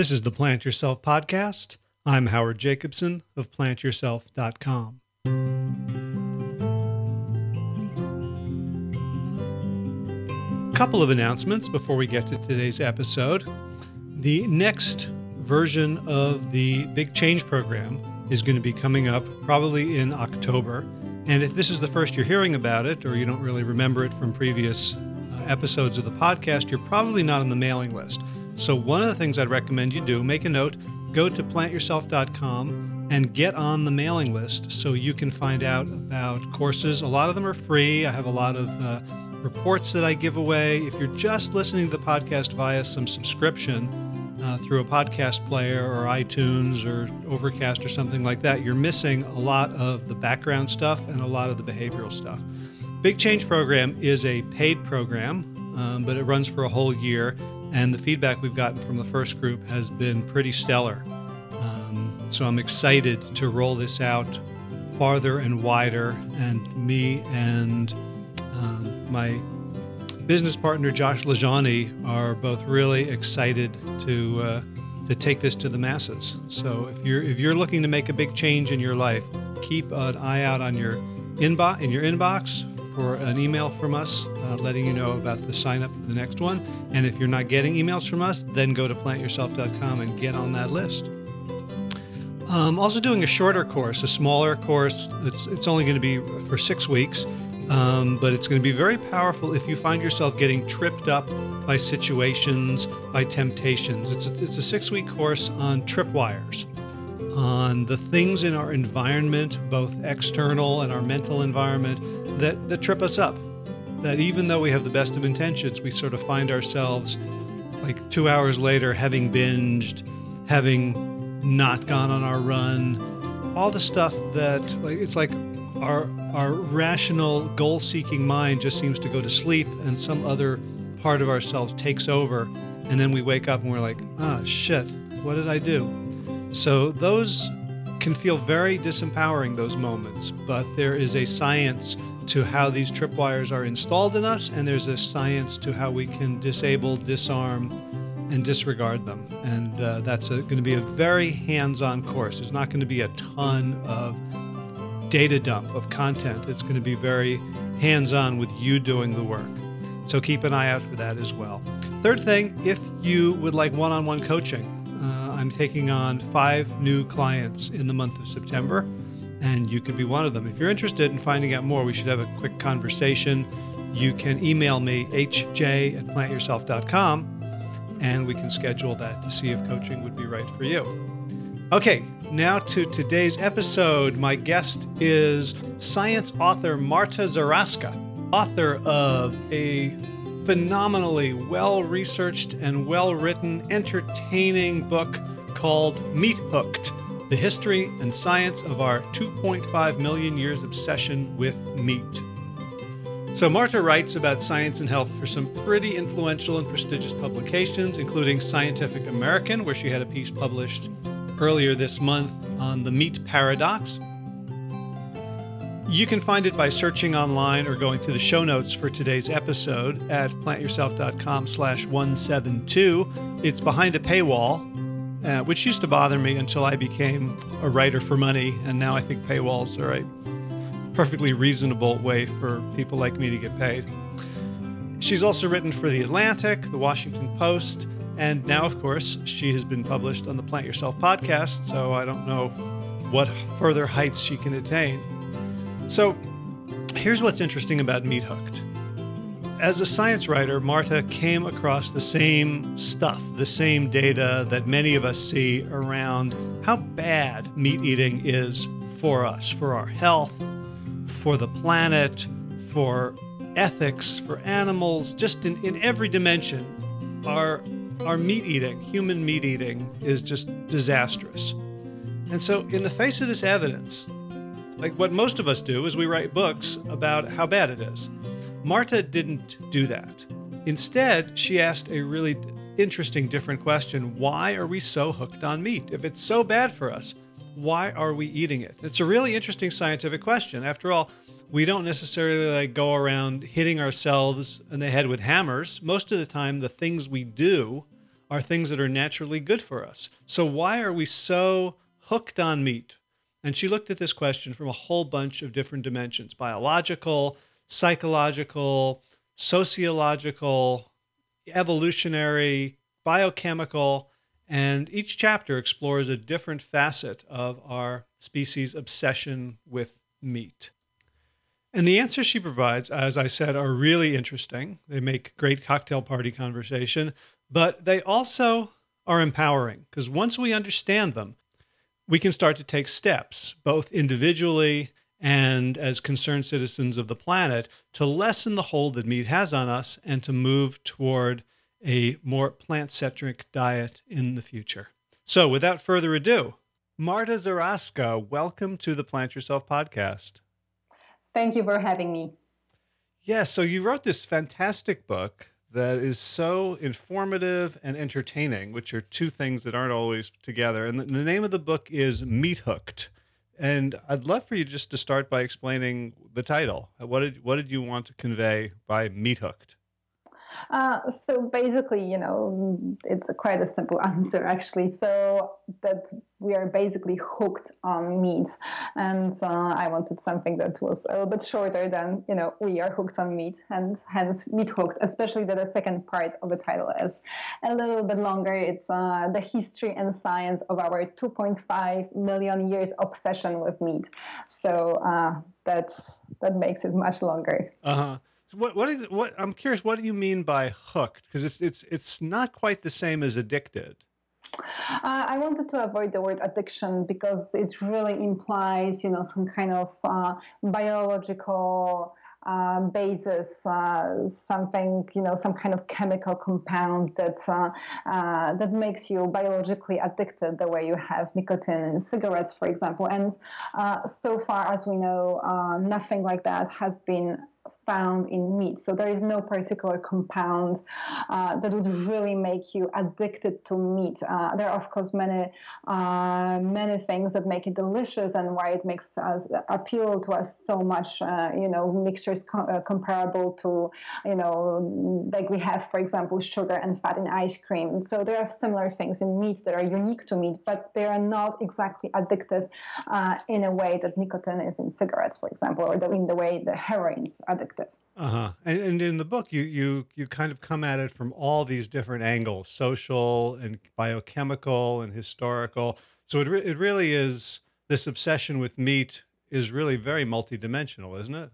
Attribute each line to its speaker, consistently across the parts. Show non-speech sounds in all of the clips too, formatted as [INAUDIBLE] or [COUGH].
Speaker 1: This is the Plant Yourself Podcast. I'm Howard Jacobson of plantyourself.com. Couple of announcements before we get to today's episode. The next version of the Big Change program is going to be coming up probably in October. And if this is the first you're hearing about it, or you don't really remember it from previous uh, episodes of the podcast, you're probably not on the mailing list. So, one of the things I'd recommend you do, make a note, go to plantyourself.com and get on the mailing list so you can find out about courses. A lot of them are free. I have a lot of uh, reports that I give away. If you're just listening to the podcast via some subscription uh, through a podcast player or iTunes or Overcast or something like that, you're missing a lot of the background stuff and a lot of the behavioral stuff. Big Change Program is a paid program, um, but it runs for a whole year. And the feedback we've gotten from the first group has been pretty stellar. Um, so I'm excited to roll this out farther and wider. And me and um, my business partner Josh LaJaunie are both really excited to uh, to take this to the masses. So if you're if you're looking to make a big change in your life, keep an eye out on your inbox in your inbox for an email from us uh, letting you know about the sign up for the next one. And if you're not getting emails from us, then go to plantyourself.com and get on that list. I'm um, also doing a shorter course, a smaller course. It's, it's only going to be for six weeks, um, but it's going to be very powerful if you find yourself getting tripped up by situations, by temptations. It's a, it's a six week course on tripwires on the things in our environment, both external and our mental environment, that, that trip us up. That even though we have the best of intentions, we sort of find ourselves like two hours later having binged, having not gone on our run, all the stuff that like it's like our our rational goal-seeking mind just seems to go to sleep and some other part of ourselves takes over and then we wake up and we're like, "Ah, oh, shit. What did I do?" So those can feel very disempowering, those moments, but there is a science to how these tripwires are installed in us, and there's a science to how we can disable, disarm, and disregard them. And uh, that's going to be a very hands on course. There's not going to be a ton of data dump of content, it's going to be very hands on with you doing the work. So keep an eye out for that as well. Third thing, if you would like one on one coaching, I'm taking on five new clients in the month of September, and you could be one of them. If you're interested in finding out more, we should have a quick conversation. You can email me, hj at plantyourself.com, and we can schedule that to see if coaching would be right for you. Okay, now to today's episode. My guest is science author Marta Zaraska, author of a phenomenally well researched and well written, entertaining book called Meat Hooked The History and Science of Our 2.5 Million Years Obsession with Meat. So, Marta writes about science and health for some pretty influential and prestigious publications, including Scientific American, where she had a piece published earlier this month on the meat paradox, you can find it by searching online or going to the show notes for today's episode at plantyourself.com slash 172. It's behind a paywall, uh, which used to bother me until I became a writer for money, and now I think paywalls are a perfectly reasonable way for people like me to get paid. She's also written for The Atlantic, The Washington Post, and now, of course, she has been published on the Plant Yourself podcast, so I don't know what further heights she can attain. So, here's what's interesting about Meat Hooked. As a science writer, Marta came across the same stuff, the same data that many of us see around how bad meat eating is for us, for our health, for the planet, for ethics, for animals, just in, in every dimension. Our, our meat eating, human meat eating, is just disastrous. And so, in the face of this evidence, like what most of us do is we write books about how bad it is. Marta didn't do that. Instead, she asked a really interesting, different question Why are we so hooked on meat? If it's so bad for us, why are we eating it? It's a really interesting scientific question. After all, we don't necessarily like go around hitting ourselves in the head with hammers. Most of the time, the things we do are things that are naturally good for us. So, why are we so hooked on meat? And she looked at this question from a whole bunch of different dimensions biological, psychological, sociological, evolutionary, biochemical, and each chapter explores a different facet of our species' obsession with meat. And the answers she provides, as I said, are really interesting. They make great cocktail party conversation, but they also are empowering because once we understand them, we can start to take steps, both individually and as concerned citizens of the planet, to lessen the hold that meat has on us and to move toward a more plant centric diet in the future. So, without further ado, Marta Zaraska, welcome to the Plant Yourself podcast.
Speaker 2: Thank you for having me.
Speaker 1: Yeah, so you wrote this fantastic book that is so informative and entertaining, which are two things that aren't always together. And the name of the book is Meat Hooked. And I'd love for you just to start by explaining the title. What did what did you want to convey by Meat Hooked?
Speaker 2: Uh, so basically, you know, it's a quite a simple [LAUGHS] answer actually. So that we are basically hooked on meat, and uh, I wanted something that was a little bit shorter than you know we are hooked on meat, and hence meat hooked. Especially that the second part of the title is a little bit longer. It's uh, the history and science of our 2.5 million years obsession with meat. So uh, that's that makes it much longer.
Speaker 1: Uh huh. So what what is what I'm curious what do you mean by hooked because it's it's it's not quite the same as addicted.
Speaker 2: Uh, I wanted to avoid the word addiction because it really implies, you know, some kind of uh, biological uh, basis, uh, something, you know, some kind of chemical compound that uh, uh, that makes you biologically addicted, the way you have nicotine in cigarettes, for example. And so far as we know, nothing like that has been found in meat. So there is no particular compound uh, that would really make you addicted to meat. Uh, there are, of course, many uh, many things that make it delicious and why it makes us appeal to us so much. Uh, you know, mixtures co- uh, comparable to you know, like we have, for example, sugar and fat in ice cream. So there are similar things in meat that are unique to meat, but they are not exactly addictive uh, in a way that nicotine is in cigarettes, for example, or the, in the way the heroin addictive.
Speaker 1: Uh-huh. And, and in the book, you you you kind of come at it from all these different angles: social and biochemical and historical. So it re- it really is this obsession with meat is really very multidimensional, isn't it?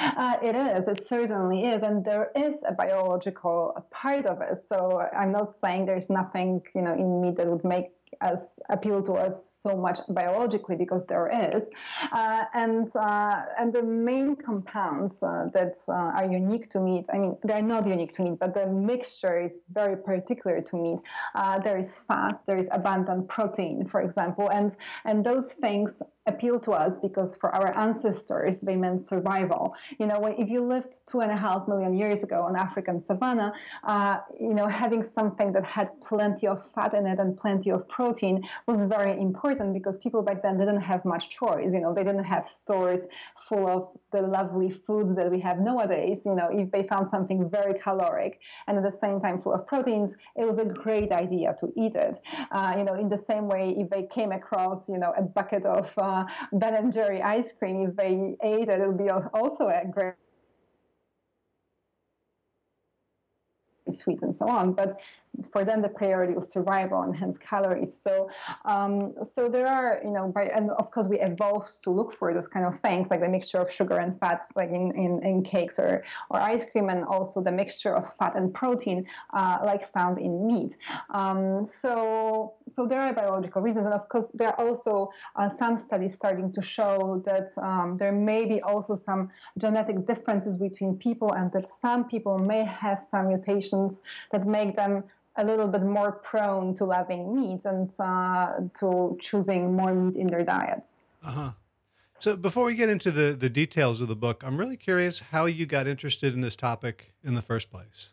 Speaker 2: Uh, it is. It certainly is, and there is a biological part of it. So I'm not saying there's nothing, you know, in meat that would make as appeal to us so much biologically because there is, uh, and uh, and the main compounds uh, that uh, are unique to meat. I mean, they're not unique to meat, but the mixture is very particular to meat. Uh, there is fat, there is abundant protein, for example, and and those things appeal to us because for our ancestors they meant survival. You know, if you lived two and a half million years ago on African savanna, uh, you know, having something that had plenty of fat in it and plenty of protein was very important because people back then didn't have much choice. You know, they didn't have stores full of the lovely foods that we have nowadays. You know, if they found something very caloric and at the same time full of proteins, it was a great idea to eat it. Uh, you know, in the same way, if they came across, you know, a bucket of uh, uh, Ben and Jerry ice cream, if they ate it, it would be also a great sweet and so on. But for them the priority was survival and hence calories. So um, so there are you know by, and of course we evolved to look for those kind of things like the mixture of sugar and fat like in, in, in cakes or, or ice cream and also the mixture of fat and protein uh, like found in meat. Um, so so there are biological reasons and of course there are also uh, some studies starting to show that um, there may be also some genetic differences between people and that some people may have some mutations that make them a little bit more prone to loving meat and uh, to choosing more meat in their diets.
Speaker 1: Uh-huh. So before we get into the, the details of the book, I'm really curious how you got interested in this topic in the first place.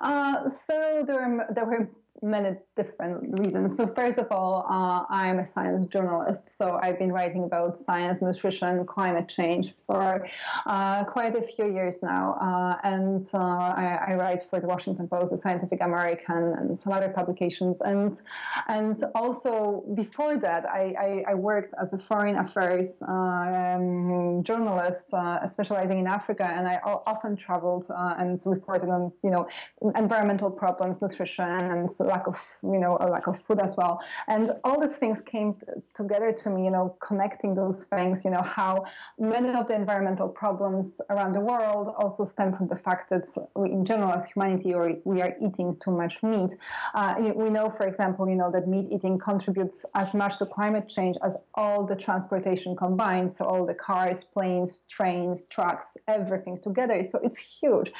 Speaker 2: Uh, so there there were many different reasons. So, first of all, uh, I'm a science journalist, so I've been writing about science, nutrition, climate change for uh, quite a few years now. Uh, and uh, I, I, write for the Washington Post, the Scientific American, and some other publications. And and also before that, I, I, I worked as a foreign affairs um, journalist, uh, specializing in Africa, and I often traveled uh, and reported on you know environmental problems, nutrition, and lack of you know a lack of food as well. And all these things came together to me, you know, connecting those things. You know how many of the environmental problems around the world also stem from the fact that we, in general, as humanity, or we are eating too much meat. Uh, we know, for example, you know that meat eating contributes as much to climate change as all the transportation combined. So all the cars, planes, trains, trucks, everything together. So it's huge.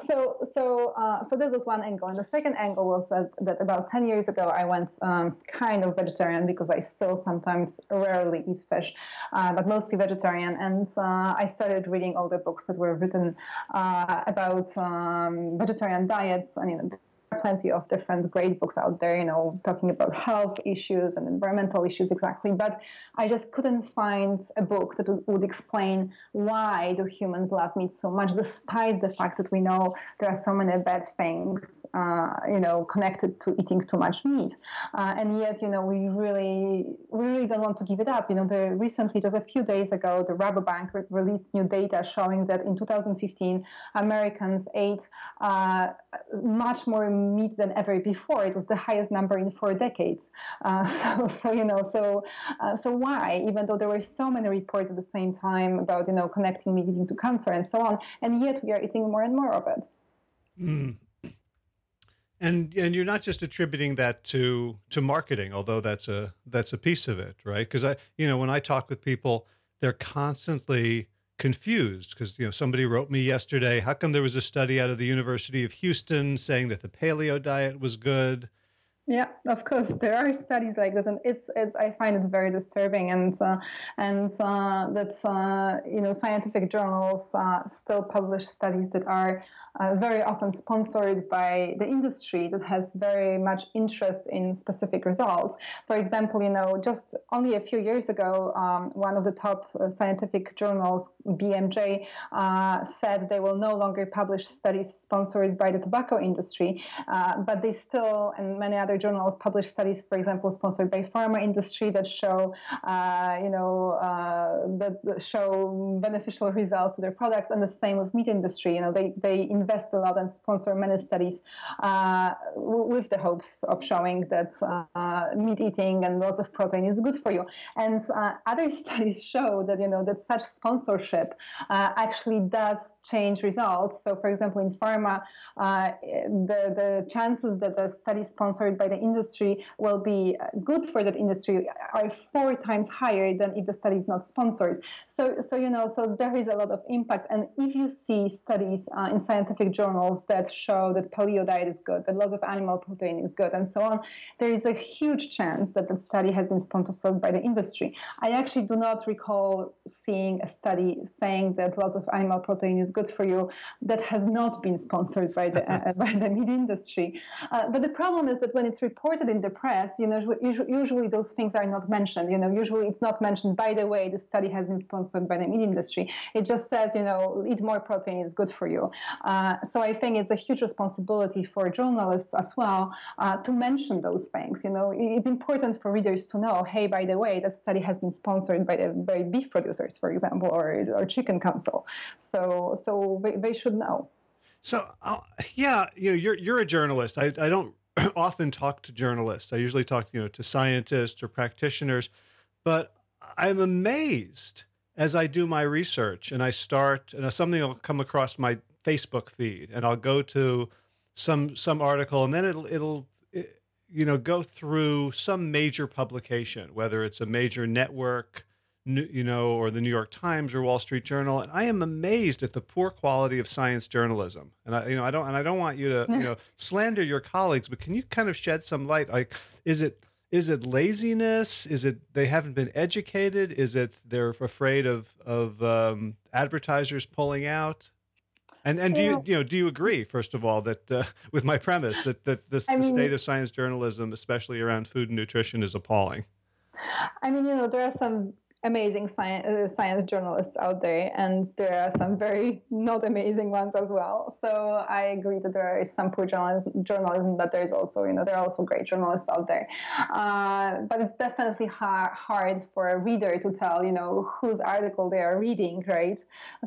Speaker 2: So so uh, so that was one angle, and the second angle was that, that about ten years ago I went um, kind of vegetarian because I still sometimes rarely eat fish, uh, but mostly vegetarian. And uh, I started reading all the books that were written uh, about um, vegetarian diets. Plenty of different great books out there, you know, talking about health issues and environmental issues exactly. But I just couldn't find a book that would explain why do humans love meat so much, despite the fact that we know there are so many bad things, uh, you know, connected to eating too much meat. Uh, and yet, you know, we really, we really don't want to give it up. You know, recently, just a few days ago, the Rabobank re- released new data showing that in 2015, Americans ate uh, much more meat than ever before. It was the highest number in four decades. Uh, [LAUGHS] so, so you know, so uh, so why? Even though there were so many reports at the same time about you know connecting meat eating to cancer and so on, and yet we are eating more and more of it.
Speaker 1: Mm. And and you're not just attributing that to to marketing, although that's a that's a piece of it, right? Because I you know when I talk with people, they're constantly confused because you know somebody wrote me yesterday how come there was a study out of the university of houston saying that the paleo diet was good
Speaker 2: yeah of course there are studies like this and it's it's i find it very disturbing and uh, and uh, that uh, you know scientific journals uh, still publish studies that are uh, very often sponsored by the industry that has very much interest in specific results. For example, you know, just only a few years ago, um, one of the top uh, scientific journals, BMJ, said they will no longer publish studies sponsored by the tobacco industry, but they still, and many other journals, publish studies, for example, sponsored by pharma industry that show, uh, you know, uh, that show beneficial results to their products, and the same with meat industry. You know, they they invest a lot and sponsor many studies uh, with the hopes of showing that uh, meat eating and lots of protein is good for you. And uh, other [LAUGHS] studies show that you know that such sponsorship uh, actually does change results. So, for example, in pharma, the, the chances that a study sponsored by the industry will be good for that industry are four times higher than if the study is not sponsored. So, so you know, so there is a lot of impact. And if you see studies uh, in scientific journals that show that paleo diet is good, that lots of animal protein is good, and so on, there is a huge chance that the study has been sponsored by the industry. I actually do not recall seeing a study saying that lots of animal protein is good for you that has not been sponsored by the uh, [LAUGHS] by the meat industry. Uh, but the problem is that when it's reported in the press, you know, usually those things are not mentioned. You know, usually it's not mentioned. By the way, the study has been sponsored by the meat industry. It just says, you know, eat more protein is good for you. Uh, so I think it's a huge responsibility for journalists as well uh, to mention those things. You know, it's important for readers to know, hey, by the way, that study has been sponsored by the by beef producers, for example, or or chicken council. So so they, they should know.
Speaker 1: So uh, yeah, you know, you're you're a journalist. I I don't [CLEARS THROAT] often talk to journalists. I usually talk, you know, to scientists or practitioners, but I'm amazed as I do my research and I start and something will come across my Facebook feed and I'll go to some some article and then it'll it'll it, you know go through some major publication, whether it's a major network you know, or the New York Times or Wall Street Journal, and I am amazed at the poor quality of science journalism. And I, you know, I don't, and I don't want you to, [LAUGHS] you know, slander your colleagues, but can you kind of shed some light? Like, is it, is it laziness? Is it they haven't been educated? Is it they're afraid of of um, advertisers pulling out? And and do you you know do you agree first of all that uh, [LAUGHS] with my premise that that this, the mean, state of science journalism, especially around food and nutrition, is appalling?
Speaker 2: I mean, you know, there are some amazing science, uh, science journalists out there, and there are some very not amazing ones as well. So I agree that there is some poor journalism, journalism but there's also, you know, there are also great journalists out there. Uh, but it's definitely hard, hard for a reader to tell, you know, whose article they are reading, right?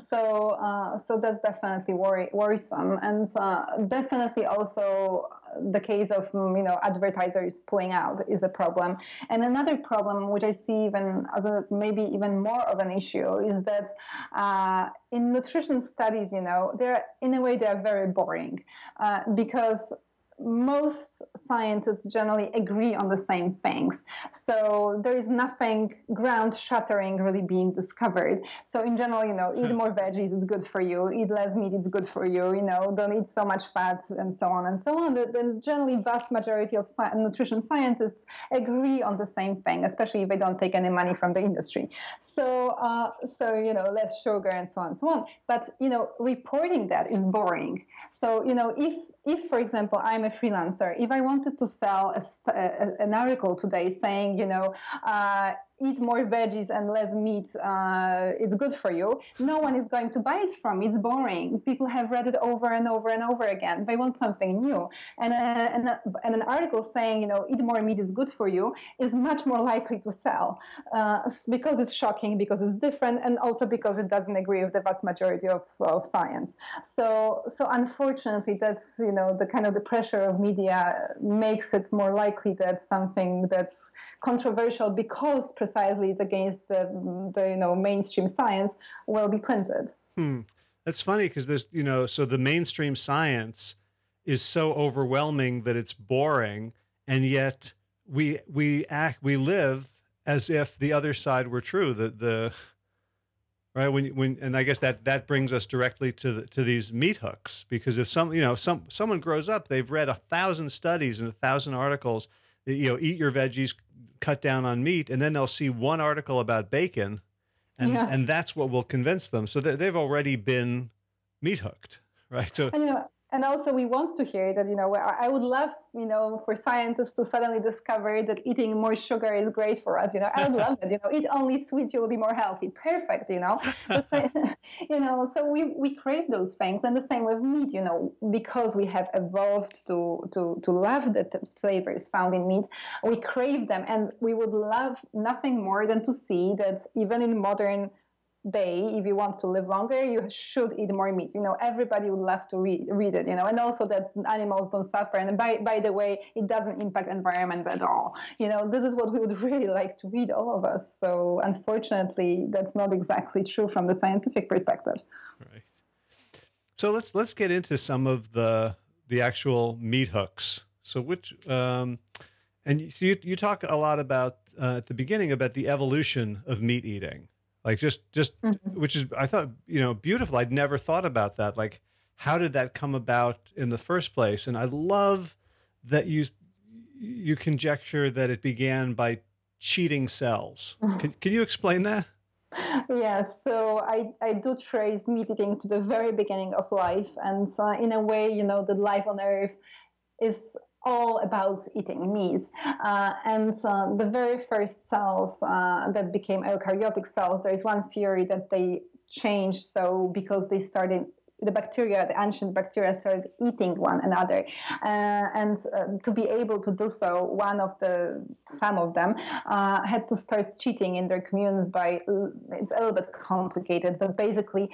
Speaker 2: So, uh, so that's definitely worry, worrisome, and uh, definitely also the case of you know advertisers pulling out is a problem. And another problem, which I see even as a maybe even more of an issue, is that uh, in nutrition studies, you know, they're in a way they are very boring uh, because most scientists generally agree on the same things. So there is nothing ground shattering really being discovered. So in general, you know, eat hmm. more veggies, it's good for you. Eat less meat, it's good for you. You know, don't eat so much fat and so on and so on. Then generally, vast majority of sci- nutrition scientists agree on the same thing, especially if they don't take any money from the industry. So, uh, so you know, less sugar and so on and so on. But you know, reporting that is boring. So you know, if if, for example, I'm a freelancer, if I wanted to sell a, a, an article today saying, you know, uh, eat more veggies and less meat, uh, it's good for you, no one is going to buy it from. It's boring. People have read it over and over and over again. They want something new. And, uh, and, uh, and, an article saying, you know, eat more meat is good for you is much more likely to sell uh, because it's shocking, because it's different, and also because it doesn't agree with the vast majority of, of science. So, so unfortunately, that's, you know, the kind of the pressure of media makes it more likely that something that's controversial because precisely it's against the, the you know mainstream science will be printed.
Speaker 1: Hmm. That's funny because there's you know so the mainstream science is so overwhelming that it's boring, and yet we we act we live as if the other side were true. The the right when when and I guess that that brings us directly to the, to these meat hooks because if some you know some someone grows up they've read a thousand studies and a thousand articles that you know eat your veggies cut down on meat, and then they'll see one article about bacon, and yeah. and that's what will convince them. So they've already been meat hooked, [LAUGHS] right? So
Speaker 2: and also we want to hear that you know i would love you know for scientists to suddenly discover that eating more sugar is great for us you know. I would love it you know. Eat only sweets you will be more healthy. Perfect you know. So, [LAUGHS] you know so we we crave those things. And the same with meat you know. Because we have evolved to to to love the t- flavors found in meat we crave them. And we would love nothing more than to see that even in modern day if you want to live longer you should eat more meat. You know everybody would love to read, read it you know and also that animals don't suffer. And by, by the way it doesn't impact environment at all. You know this is what we would [LAUGHS] really like to read all of us. So unfortunately that's not exactly true from the scientific perspective. Right.
Speaker 1: So let's let's get into some of the the actual meat hooks. So which um and you, you talk a lot about uh, at the beginning about the evolution of meat eating like just just mm-hmm. which is i thought you know beautiful i'd never thought about that like how did that come about in the first place and i love that you you conjecture that it began by cheating cells mm-hmm. can, can you explain that
Speaker 2: Yes, so I, I do trace meat eating to the very beginning of life. And so in a way, you know, the life on Earth is all about eating meat. Uh, and uh, the very first cells uh, that became eukaryotic cells, there is one theory that they changed so because they started the bacteria, the ancient bacteria, started eating one another, uh, and uh, to be able to do so, one of the some of them uh, had to start cheating in their communes by. It's a little bit complicated, but basically,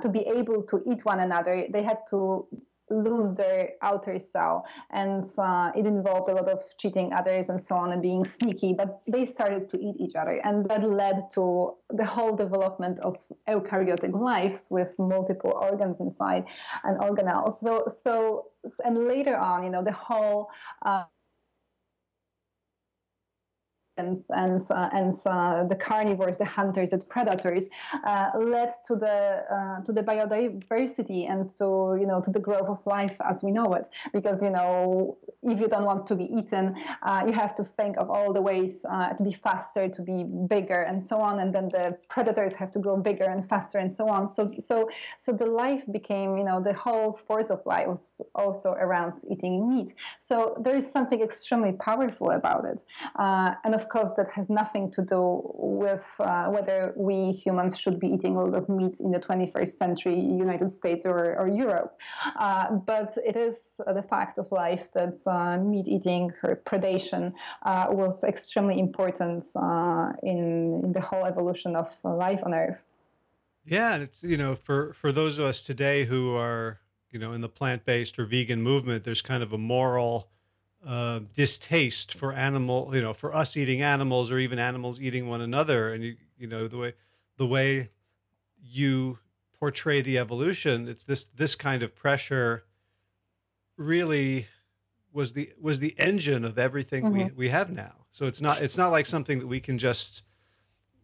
Speaker 2: to be able to eat one another, they had to lose their outer cell. And uh, it involved a lot of cheating others and so on and being sneaky, but they started to eat each other. And that led to the whole development of eukaryotic lives with multiple organs inside and organelles. So, so and later on, you know, the whole uh, and uh, and uh, the carnivores, the hunters, the predators, uh, led to the uh, to the biodiversity and to you know to the growth of life as we know it. Because you know if you don't want to be eaten, uh, you have to think of all the ways uh, to be faster, to be bigger, and so on. And then the predators have to grow bigger and faster, and so on. So so so the life became you know the whole force of life was also around eating meat. So there is something extremely powerful about it, and of course, that has nothing to do with uh, whether we humans should be eating a lot of meat in the 21st century United States or, or Europe. Uh, but it is the fact of life that uh, meat eating or predation uh, was extremely important uh, in, in the whole evolution of life on Earth.
Speaker 1: Yeah, and it's you know for for those of us today who are you know in the plant based or vegan movement, there's kind of a moral uh, distaste for animal, you know, for us eating animals or even animals eating one another. And you, you know, the way the way you portray the evolution, it's this this kind of pressure really was the was the engine of everything mm-hmm. we, we have now. So it's not it's not like something that we can just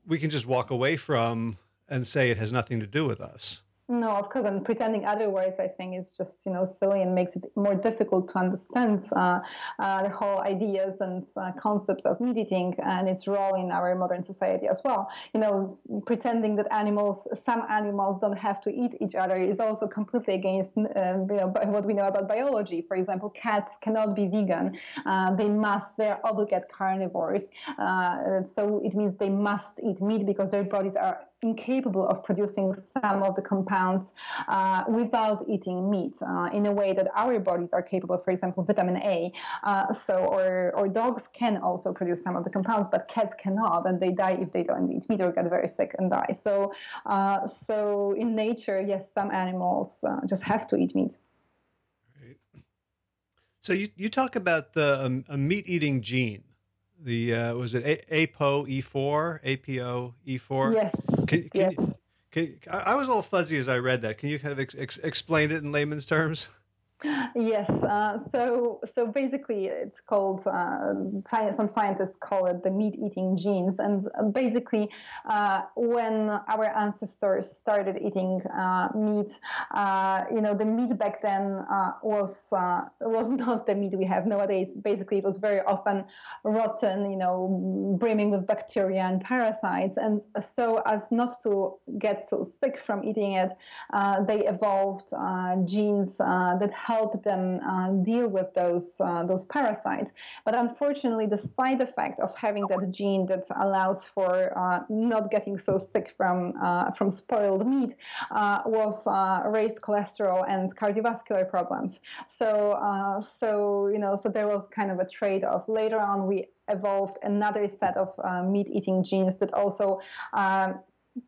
Speaker 1: we can just walk away from and say it has nothing to do with us.
Speaker 2: No, of course, and pretending otherwise, I think, is just you know silly and makes it more difficult to understand uh, uh, the whole ideas and uh, concepts of meat eating and its role in our modern society as well. You know, pretending that animals, some animals, don't have to eat each other is also completely against um, you know what we know about biology. For example, cats cannot be vegan; uh, they must. They are obligate carnivores, uh, so it means they must eat meat because their bodies are incapable of producing some of the compounds uh, without eating meat uh, in a way that our bodies are capable, for example, vitamin A. Uh, so, or, or dogs can also produce some of the compounds, but cats cannot, and they die if they don't eat meat or get very sick and die. So, uh, so in nature, yes, some animals uh, just have to eat meat.
Speaker 1: Right. So you, you talk about the um, a meat eating gene the uh, was it A- APO E4 APO E4?
Speaker 2: Yes. Can, can yes. You,
Speaker 1: can, I was a little fuzzy as I read that. Can you kind of ex- ex- explain it in layman's terms? [LAUGHS]
Speaker 2: Yes. Uh, so so basically, it's called uh, some scientists call it the meat-eating genes, and basically, uh, when our ancestors started eating uh, meat, uh, you know, the meat back then uh, was was [LAUGHS] not the meat we have nowadays. Basically, it was very often rotten, you know, brimming with bacteria and parasites, and so as not to get so sick from eating it, they evolved genes that help them uh, deal with those uh, those parasites. But unfortunately, the side effect of having that gene that allows for uh, not getting so sick from uh, from spoiled meat uh, was raised cholesterol and cardiovascular problems. So so you know so there was kind of a trade-off. Later on, we evolved another set of meat-eating genes that also um,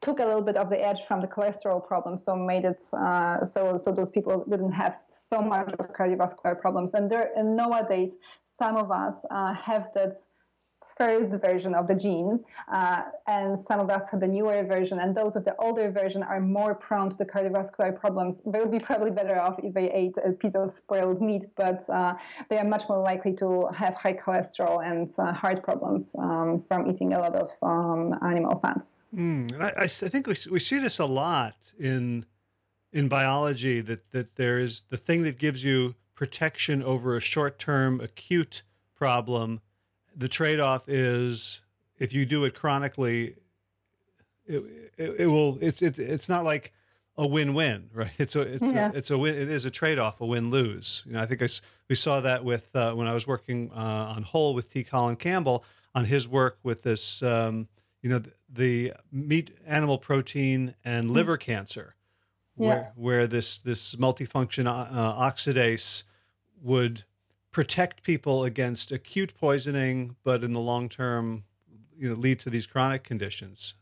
Speaker 2: took a little bit of the edge from the cholesterol problem, so made it uh, so so those people didn't have so much of cardiovascular problems. And there and nowadays, some of us uh, have that first version of the gene, uh, and some of us have the newer version, and those of the older version are more prone to the cardiovascular problems. They would be probably better off if they ate a piece of spoiled meat, but uh, they are much more likely to have high cholesterol and uh, heart problems um, from eating a lot of um, animal fats.
Speaker 1: Mm, I, I, think we, we see this a lot in in biology that that there is the thing that gives you protection over a short term acute problem the trade off is if you do it chronically, it, it, it will. It's it, it's not like a win-win, [LAUGHS] right? It's a it's yeah. a, it's a win. It is a trade-off, a win-lose. You know, I think I, we saw that with uh, when I was working uh, on Whole with T. Colin Campbell on his work with this, um, you know, the, the, meat, animal protein, and mm. liver cancer, yeah. where where this this multifunction uh, oxidase would protect people against acute poisoning, but in the long term, you know, lead to these chronic conditions.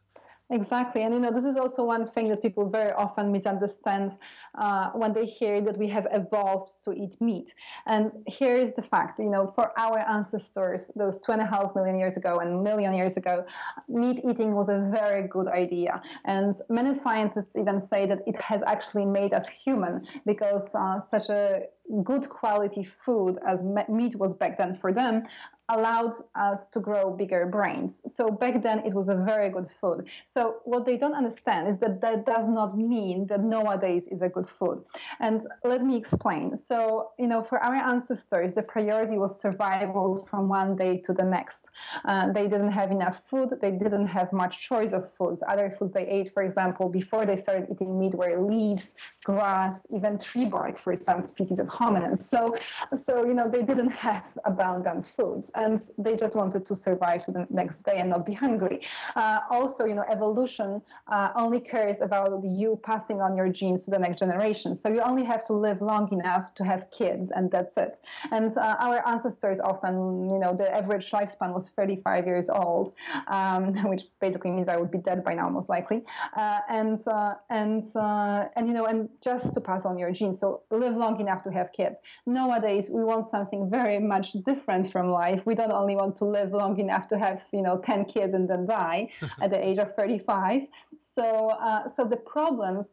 Speaker 2: Exactly. And, you know, this is also one thing that people very often misunderstand uh, when they hear that we have evolved to eat meat. And here is the fact, you know, for our ancestors, those two and a half million years ago and million years ago, meat eating was a very good idea. And many scientists even say that it has actually made us human because uh, such a good quality food as meat was back then for them allowed us to grow bigger brains. So back then it was a very good food. So what they don't understand is that that does not mean that nowadays is a good food. And let me explain. So, you know, for our ancestors, the priority was survival from one day to the next. Uh, they didn't have enough food. They didn't have much choice of foods. Other foods they ate, for example, before they started eating meat were leaves, grass, even tree bark for some species of hominins. So, so you know, they didn't have abundant foods and they just wanted to survive to the next day and not be hungry. Uh, also, you know, evolution uh, only cares about you passing on your genes to the next generation. So you only have to live long enough to have kids, and that's it. And uh, our ancestors often, you know, the average lifespan was 35 years old, um, [LAUGHS] which basically means I would be dead by now, most likely. Uh, and uh, and uh, and you know, and just to pass on your genes, so live long enough to have kids. Nowadays, we want something very much different from life. We don't only want to live long enough to have you know 10 kids and then die [LAUGHS] at the age of 35 so uh, so the problems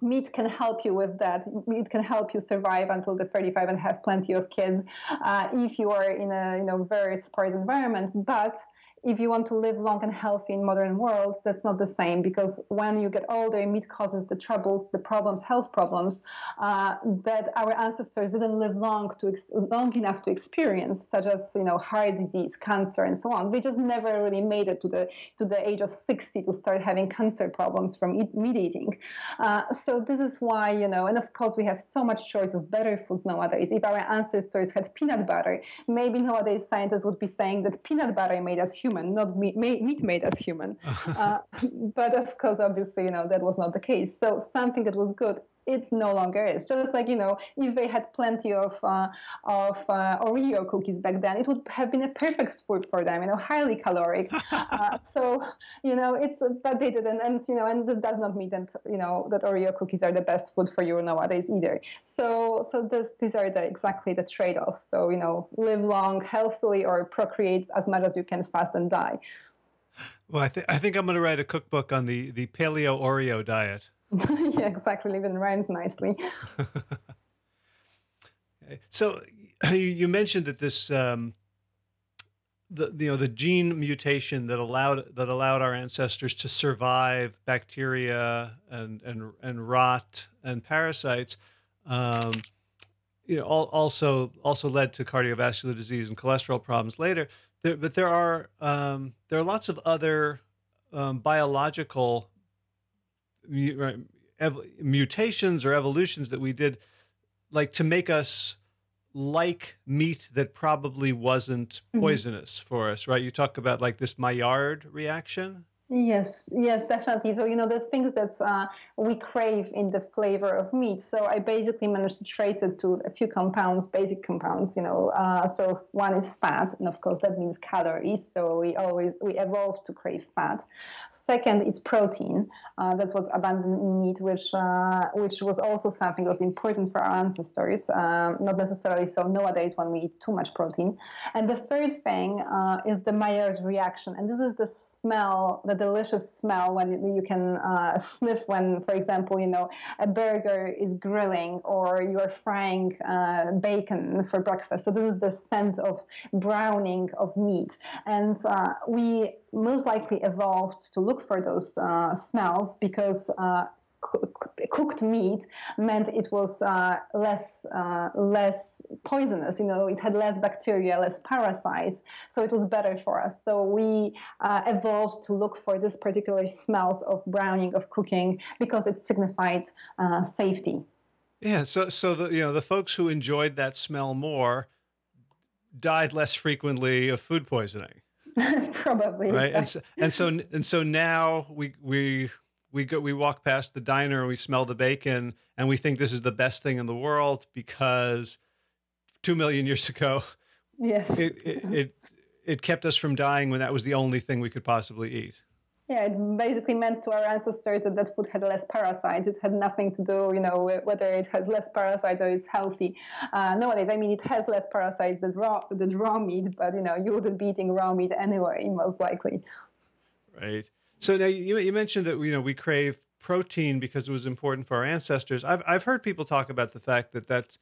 Speaker 2: meat can help you with that. Meat can help you survive until the 35 and have plenty of kids uh, if you are in a you know very sparse environment. But if you want to live long and healthy in modern world, that's not the same because when you get older, meat causes the troubles, the problems, health problems uh, that our ancestors didn't live long to ex- long enough to experience, such as you know heart disease, cancer, and so on. We just never really made it to the to the age of 60 to start having cancer problems from eat, meat eating. Uh, so this is why you know, and of course we have so much choice of better foods nowadays. If our ancestors had peanut butter, maybe nowadays scientists would be saying that peanut butter made us human human, not meat, meat made as human. [LAUGHS] uh, but of course, obviously, you know, that was not the case. So something that was good it no longer is. Just like you know, if they had plenty of uh, of uh, Oreo cookies back then, it would have been a perfect food for them. You know, highly caloric. [LAUGHS] uh, so you know, it's but they didn't, and you know, and this does not mean that you know that Oreo cookies are the best food for you nowadays either. So so this, these are the exactly the trade-offs. So you know, live long, healthily, or procreate as much as you can fast and die.
Speaker 1: Well, I, th- I think I'm going to write a cookbook on the, the paleo Oreo diet. [LAUGHS]
Speaker 2: yeah, exactly. Even rhymes nicely. [LAUGHS]
Speaker 1: so you mentioned that this um, the you know the gene mutation that allowed that allowed our ancestors to survive bacteria and and and rot and parasites um, you know also also led to cardiovascular disease and cholesterol problems later there, but there are um, there are lots of other um, biological mutations or evolutions that we did, like to make us like meat that probably wasn't mm-hmm. poisonous mm-hmm. for us, right? You talk about like this Maillard reaction.
Speaker 2: Yes, yes, definitely. So, you know, the things that uh, we crave in the flavor of meat. So, I basically managed to trace it to a few compounds, basic compounds, you know. Uh, so, one is fat, and of course, that means calories. So, we always, we evolved to crave fat. Second is protein. Uh, that was abundant in meat, which, uh, which was also something that was important for our ancestors, um, not necessarily so nowadays when we eat too much protein. And the third thing uh, is the Maillard reaction. And this is the smell that delicious smell when you can uh, sniff when, for example, you know, a burger is grilling or you are frying uh, bacon for breakfast. So this is the scent of browning of meat, and uh, we most likely evolved to look for those uh, smells because uh, cooked meat meant it was uh, less uh, less poisonous. You know, it had less bacteria, less parasites, so it was better for us. So we uh, evolved to look for this particular smells of browning of cooking because it signified uh, safety.
Speaker 1: Yeah. So so the you know the folks who enjoyed that smell more died less frequently of food poisoning. [LAUGHS]
Speaker 2: Probably.
Speaker 1: Right. And so, and so and so now we we we go we walk past the diner and we smell the bacon and we think this is the best thing in the world because two million years ago
Speaker 2: yes
Speaker 1: it, it, it it kept us from dying when that was the only thing we could possibly eat
Speaker 2: yeah, it basically meant to our ancestors that that food had less parasites. It had nothing to do, you know, whether it has less parasites or it's healthy. Uh, nowadays, I mean, it has less parasites than raw, than raw meat, but you know, you wouldn't be eating raw meat anyway, most likely.
Speaker 1: Right. So now you, you mentioned that you know we crave protein because it was important for our ancestors. I've I've heard people talk about the fact that that's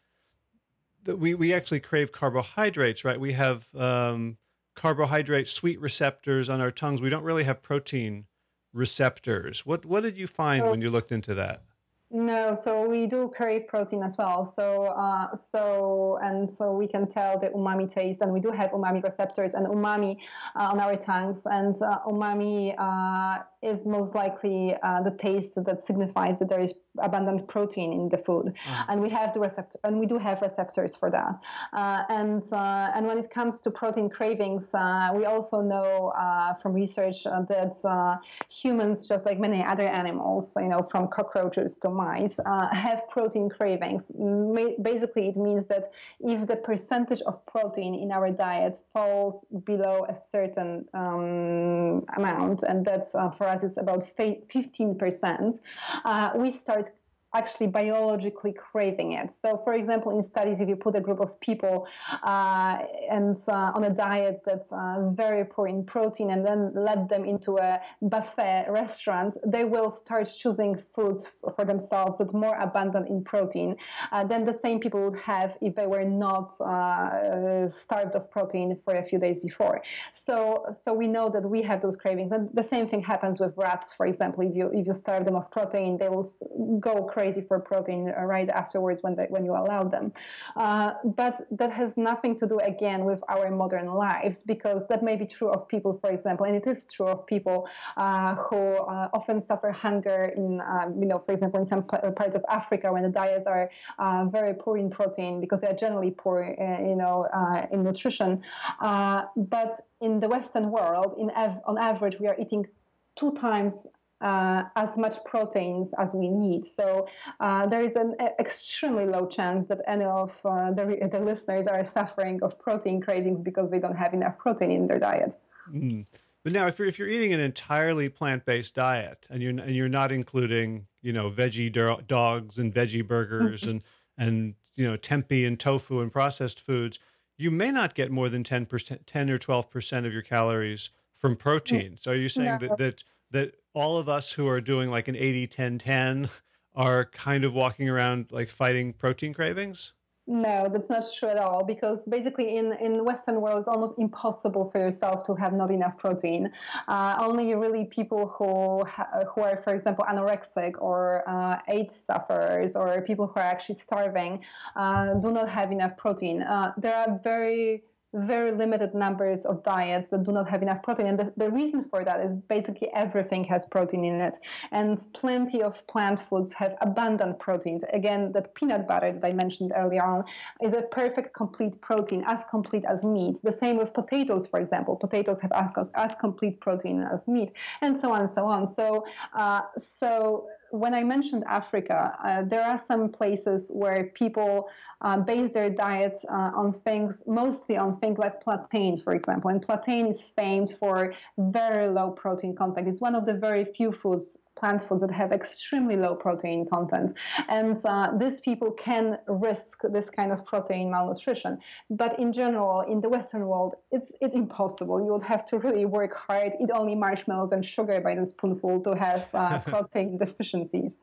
Speaker 1: that we we actually crave carbohydrates, right? We have um, carbohydrate sweet receptors on our tongues. We don't really have protein receptors. What what did you find when you looked into that?
Speaker 2: No, so we do crave protein as well. So, uh, so and so we can tell the umami taste, and we do have umami receptors and umami uh, on our tongues, and uh, umami uh, is most likely uh, the taste that signifies that there is abundant protein in the food, uh-huh. and we have the receptor, and we do have receptors for that. and and when it comes to protein cravings, we also know from research that humans, just like many other animals, you know, from cockroaches to mice uh, have protein cravings. Basically, it means that if the percentage of protein in our diet falls below a certain um, amount, and that's uh, for us is about 15%, uh, we start actually biologically craving it. So, for example, in studies, if you put a group of people uh, and uh, on a diet that's uh, very poor in protein, and then let them into a buffet restaurant, they will start choosing foods for themselves that more abundant in protein uh, than the same people would have if they were not uh, starved of protein for a few days before. So, so we know that we have those cravings, and the same thing happens with rats. For example, if you if you starve them of protein, they will go crazy crazy for protein uh, right afterwards when they, when you allow them. Uh, but that has nothing to do again with our modern lives because that may be true of people, for example, and it is true of people uh, who uh, often suffer hunger in, um, you know, for example, in some uh, parts of Africa when the diets are uh, very poor in protein because they are generally poor, you know, in nutrition. but in the Western world, in av- on average, we are eating two times uh, as much proteins as we need. So uh, there is an extremely low chance that any of uh, the, the, listeners are suffering of protein cravings because they don't have enough protein in their diet.
Speaker 1: Mm. But now, if you're if you're eating an entirely plant-based diet and you're and you're not including you know veggie do- dogs and veggie burgers and and you know tempeh and tofu and processed foods, you may not get more than ten percent, ten or twelve percent of your calories from protein. So are you saying no. that that that all of us who are doing like an 80 10 10 are kind of walking around like fighting protein cravings?
Speaker 2: No, that's not true at all. Because basically, in in Western world, it's almost impossible for yourself to have not enough protein. Uh, only really people who ha- who are, for example, anorexic or uh, AIDS sufferers or people who are actually starving uh, do not have enough protein. Uh, there are very very limited numbers of diets that do not have enough protein. And the, the, reason for that is basically everything has protein in it. And plenty of plant foods have abundant proteins. Again, that peanut butter that I mentioned earlier on is a perfect complete protein, as complete as meat. The same with potatoes, for example. Potatoes have as, as complete protein as meat, and so on and so on. So, uh, so when I mentioned Africa, uh, there are some places where people uh, base their diets uh, on things, mostly on things like plantain, for example. And plantain is famed for very low protein content. It's one of the very few foods plant foods that have extremely low protein content. And uh, these people can risk this kind of protein malnutrition. But in general, in the Western world, it's, it's impossible. You would have to really work hard, eat only marshmallows and sugar by the spoonful to have uh, [LAUGHS] protein deficiencies.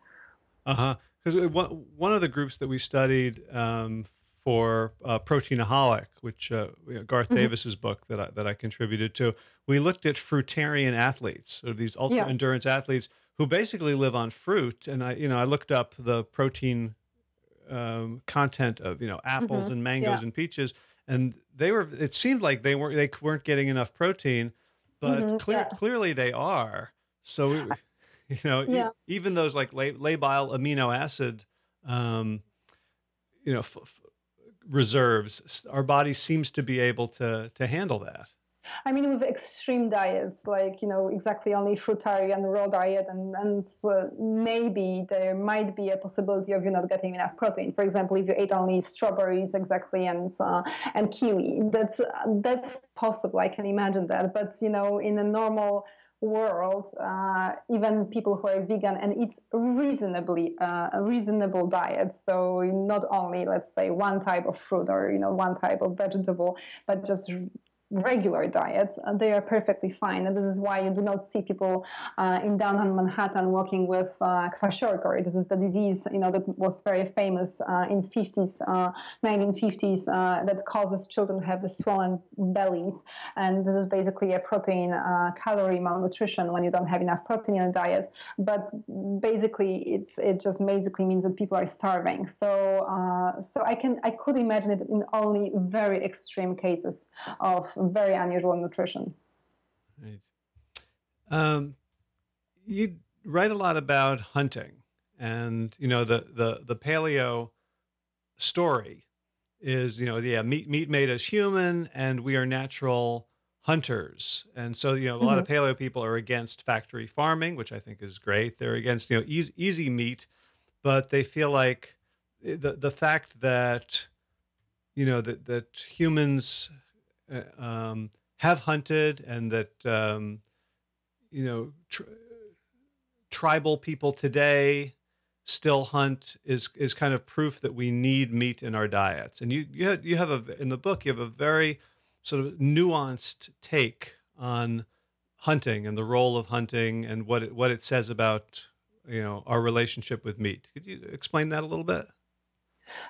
Speaker 1: Uh huh. Because one of the groups that we studied um, for uh, Proteinaholic, which uh, Garth mm-hmm. Davis's book that I, that I contributed to, we looked at fruitarian athletes, or these ultra yeah. endurance athletes who basically live on fruit. And I, you know, I looked up the protein um, content of you know apples mm-hmm. and mangoes yeah. and peaches, and they were. It seemed like they weren't they weren't getting enough protein, but mm-hmm. clear, yeah. clearly they are. So, [LAUGHS] you know, yeah. e- even those like labile amino acid, um, you know, f- f- reserves, our body seems to be able to to handle that.
Speaker 2: I mean, with extreme diets, like, you know, exactly only fruitarian raw diet, and, and maybe there might be a possibility of you not getting enough protein. For example, if you ate only strawberries exactly and, uh, and kiwi, that's, that's possible. I can imagine that. But, you know, in a normal world, uh, even people who are vegan and eat reasonably uh, reasonable diets. So not only let's say one type of fruit or you know one type of vegetable, but just regular diets, uh, they are perfectly fine. And this is why you do not see people uh, in downtown Manhattan walking with uh, kwashiorkor. This is the disease, you know, that was very famous uh, in 50s, 1950s, uh, uh, that causes children to have swollen bellies. And this is basically a protein calorie malnutrition when you don't have enough protein in a diet. But basically, it's it just basically means that people are starving. So so I can I could imagine it in only very extreme cases of very unusual nutrition. Right.
Speaker 1: Um, you write a lot about hunting, and you know the the the paleo story is you know yeah meat meat made us human, and we are natural hunters, and so you know a lot mm-hmm. of paleo people are against factory farming, which I think is great. They're against you know easy, easy meat, but they feel like eh, the the fact that you know that that humans um, have hunted and that um, you know tr- tribal people today still hunt is is kind of proof that we need meat in our diets. And you you have, you have a in the book you have a very sort of nuanced take on hunting and the role of hunting and what it, what it says about you know our relationship with meat. Could you explain that a little bit?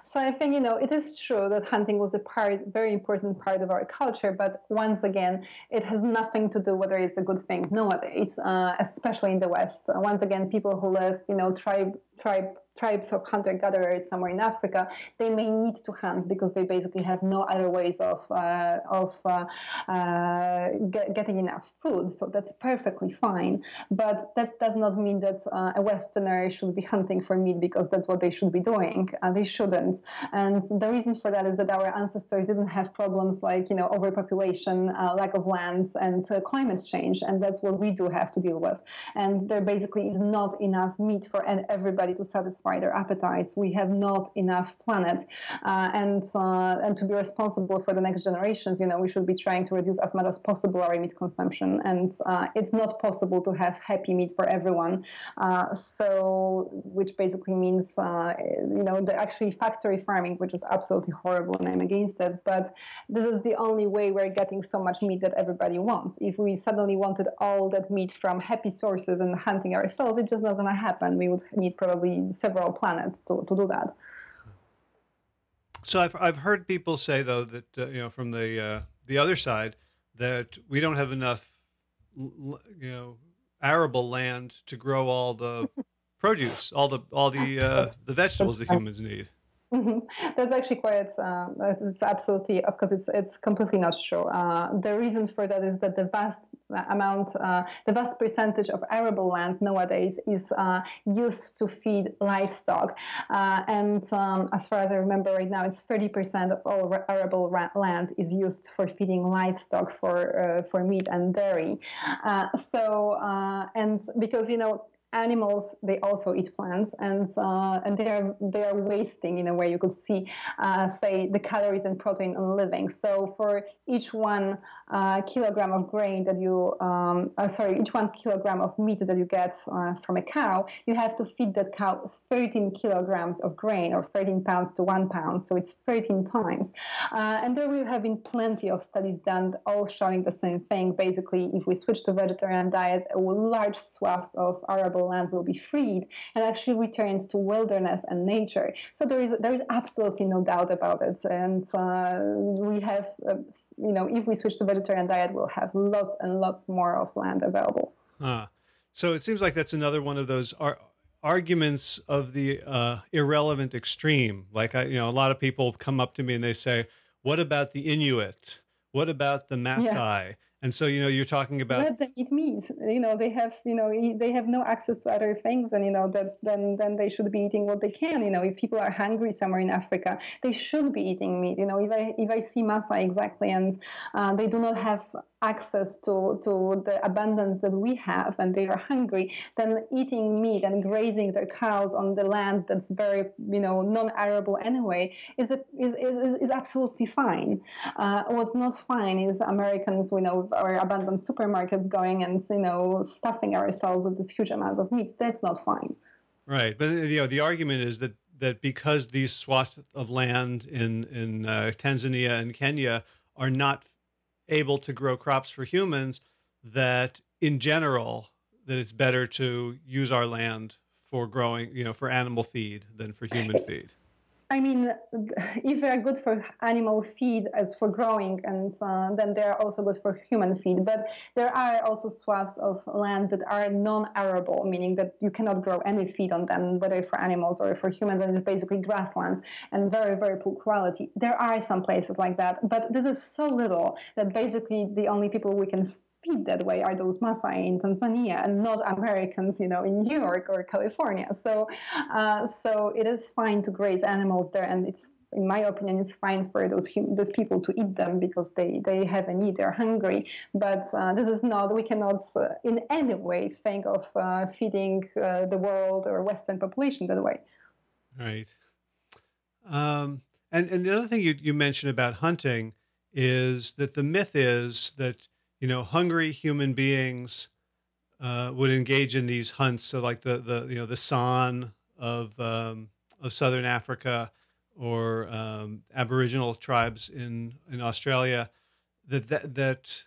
Speaker 2: So I think you know it is true that hunting was a part, very important part of our culture. But once again, it has nothing to do whether it's a good thing nowadays, uh, especially in the West. Once again, people who live, you know, tribe tribe tribes of hunter gatherers somewhere in Africa, they may need to hunt because they basically have no other ways of uh, of uh, uh, get, getting enough food. So that's perfectly fine. But that does not mean that uh, a Westerner should be hunting for meat because that's what they should be doing. Uh, they shouldn't. And the reason for that is that our ancestors didn't have problems like you know overpopulation, uh, lack of lands, and climate change, and that's what we do have to deal with. And there basically is not enough meat for everybody to satisfy satisfy their appetites. We have not enough planet, uh, and uh, and to be responsible for the next generations, you know, we should be trying to reduce as much as possible our meat consumption. And uh, it's not possible to have happy meat for everyone. Uh, so, which basically means, you know, the actually factory farming, which is absolutely horrible, and I'm against it. But this is the only way we're getting so much meat that everybody wants. If we suddenly wanted all that meat from happy sources and hunting ourselves, it's just not going to happen. We would need probably several planets to, to do that.
Speaker 1: So I've I've heard people say though that uh, you know from the uh, the other side that we don't have enough you know arable land to grow all the [LAUGHS] produce, all the all the uh, the vegetables that humans need.
Speaker 2: Mm-hmm. [LAUGHS] That's actually quite. Uh, it's absolutely because it's it's completely not true. Uh, the reason for that is that the vast amount, uh, the vast percentage of arable land nowadays is uh, used to feed livestock, uh, and um, as far as I remember right now, it's thirty percent of all arable land is used for feeding livestock for uh, for meat and dairy. so and because you know animals they also eat plants and uh, and they are they are wasting in a way. You could see uh, say the calories and protein on living. So for each one uh, kilogram of grain that you um, uh, sorry each one kilogram of meat that you get uh, from a cow you have to feed that cow 13 kilograms of grain or 13 pounds to one pound. So it's 13 times. Uh, and there will have been plenty of studies done all showing the same thing. Basically if we switch to vegetarian diets large swaths of arable land will be freed and actually returned to wilderness and nature. So there is there is absolutely no doubt about it, and uh, we have. Uh, you know, if we switch to vegetarian diet, we'll have lots and lots more of land available.
Speaker 1: Ah, so it seems like that's another one of those ar- arguments of the uh, irrelevant extreme. Like I, you know, a lot of people come up to me and they say, "What about the Inuit? What about the Maasai?" Yeah. And so, you know, you're talking about
Speaker 2: let eat meat. You know, they have, you know, they have no access to other things, and you know that then then they should be eating what they can. You know, if people are hungry somewhere in Africa, they should be eating meat. You know, if I if I see Maasai exactly, and uh, they do not have access to, to the abundance that we have and they are hungry, then eating meat and grazing their cows on the land that's very, you know, non-arable anyway is, a, is, is, is absolutely fine. Uh, what's not fine is Americans, we know, our abandoned supermarkets going and, you know, stuffing ourselves with these huge amounts of meat. That's not fine.
Speaker 1: Right. But, you know, the argument is that that because these swaths of land in in uh, Tanzania and Kenya are not able to grow crops for humans that in general that it's better to use our land for growing, you know, for animal feed than for human feed.
Speaker 2: I mean, if they are good for animal feed as for growing, and uh, then they are also good for human feed. But there are also swaths of land that are non-arable, meaning that you cannot grow any feed on them, whether for animals or for humans, and it's basically grasslands and very, very poor quality. There are some places like that, but this is so little that basically the only people we can that way are those Maasai in Tanzania and not Americans, you know, in New York or California. So, uh, so it is fine to graze animals there, and it's in my opinion, it's fine for those those people to eat them because they, they have a need, they're hungry. But uh, this is not, we cannot uh, in any way think of uh, feeding uh, the world or Western population that way.
Speaker 1: Right. Um, and, and the other thing you, you mentioned about hunting is that the myth is that you know, hungry human beings uh, would engage in these hunts. So, like the the you know the San of um, of southern Africa or um, Aboriginal tribes in in Australia, that that, that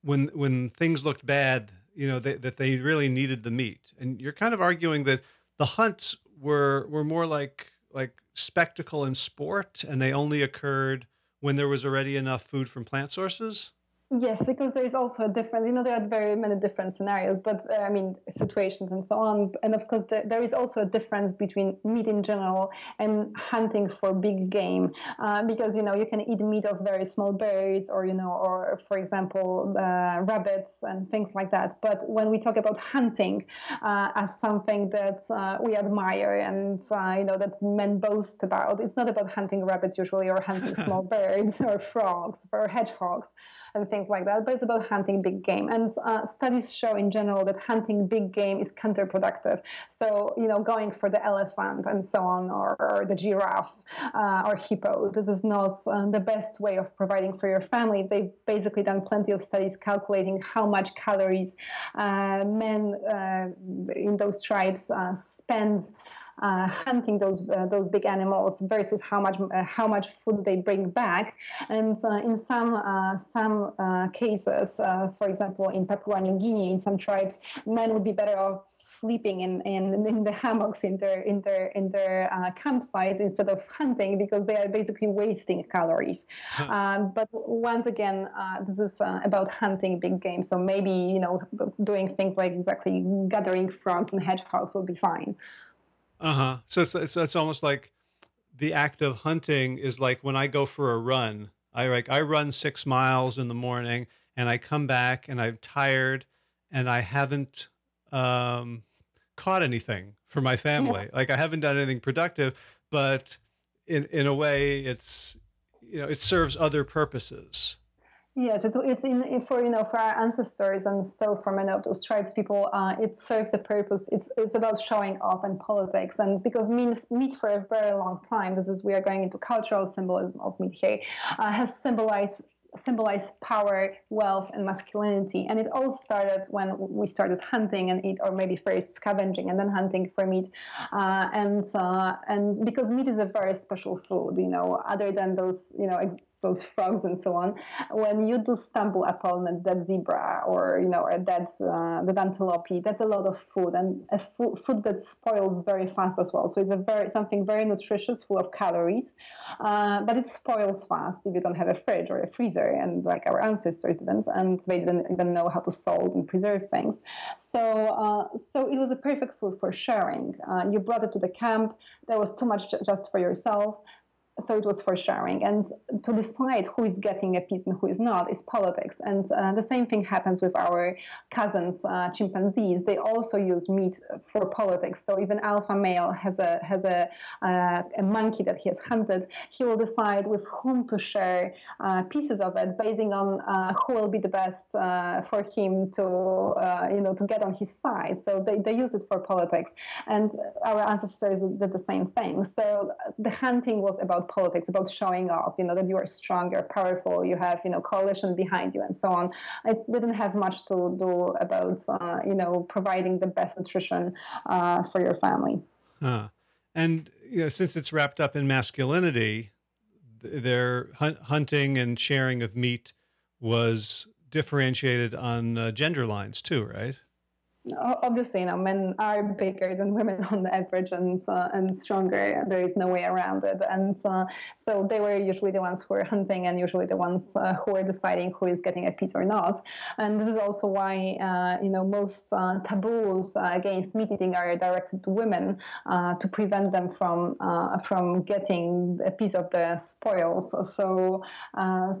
Speaker 1: when when things looked bad, you know, they, that they really needed the meat. And you're kind of arguing that the hunts were were more like like spectacle and sport, and they only occurred when there was already enough food from plant sources.
Speaker 2: Yes, because there is also a difference. You know, there are very many different scenarios, but uh, I mean, situations and so on. And of course, there, there is also a difference between meat in general and hunting for big game. Uh, because, you know, you can eat meat of very small birds or, you know, or for example, uh, rabbits and things like that. But when we talk about hunting uh, as something that uh, we admire and, uh, you know, that men boast about, it's not about hunting rabbits usually or hunting [LAUGHS] small birds or frogs or hedgehogs and things things like that, but it's about hunting big game. And uh, studies show in general that hunting big game is counterproductive. So, you know, going for the elephant and so on, or, or the giraffe uh, or hippo, this is not uh, the best way of providing for your family. They've basically done plenty of studies calculating how much calories uh, men uh, in those tribes uh, spend uh, [LAUGHS] hunting those uh, those big animals versus how much uh, how much food they bring back. And uh, in some uh, some uh, cases, for example, in Papua New Guinea, in some tribes, men would be better off sleeping in, in, in the [LAUGHS] hammocks in their in their in their campsites instead of hunting because they are basically wasting calories. Um, but once again, this is about hunting big game. So maybe you know doing things like exactly gathering frogs and hedgehogs will be fine.
Speaker 1: Uh huh. So it's, it's it's almost like the act of hunting is like when I go for a run. I like I run six miles in the morning and I come back and I'm tired and I haven't um, caught anything for my family. Yeah. Like I haven't done anything productive, but in in a way, it's you know it serves other purposes.
Speaker 2: Yes, it, it's in for you know for our ancestors and still for many of those tribes people, uh, it serves the purpose. It's it's about showing off and politics, and because meat, meat for a very long time, this is we are going into cultural symbolism of meat here, uh, has symbolized symbolized power, wealth, and masculinity. And it all started when we started hunting and eat, or maybe first scavenging and then hunting for meat. Uh, and uh, and because meat is a very special food, you know, other than those, you know, those frogs and so on. When you do stumble upon a dead zebra or you know a dead uh, dead antelope, that's a lot of food and a food, food that spoils very fast as well. So it's a very something very nutritious, full of calories, uh, but it spoils fast if you don't have a fridge or a freezer. And like our ancestors didn't, and they didn't even know how to salt and preserve things. So uh, so it was a perfect food for sharing. Uh, you brought it to the camp. There was too much just for yourself so it was for sharing. And to decide who is getting a piece and who is not is politics. And uh, the same thing happens with our cousins uh, chimpanzees. They also use meat for politics. So even alpha male has a has a, uh, a monkey that he has hunted. He will decide with whom to share uh, pieces of it basing on uh, who will be the best uh, for him to you know to get on his side. So they, they use it for politics. And our ancestors did the same thing. So the hunting was about politics, about showing off, you know, that you are strong, you're powerful, you have, you know, coalition behind you and so on. It didn't have much to do about, uh, you know, providing the best nutrition uh, for your family.
Speaker 1: And, you know, since it's wrapped up in masculinity, their hunt, hunting and sharing of meat was differentiated on uh, gender lines too, right?
Speaker 2: Obviously, you know, men are bigger than women on average and uh, and stronger. There is no way around it. And uh, so they were usually the ones who were hunting and usually the ones uh, who were deciding who is getting a piece or not. And this is also why, uh, you know, most uh, taboos uh, against meat eating are directed to women to prevent them from from getting a piece of the spoils. So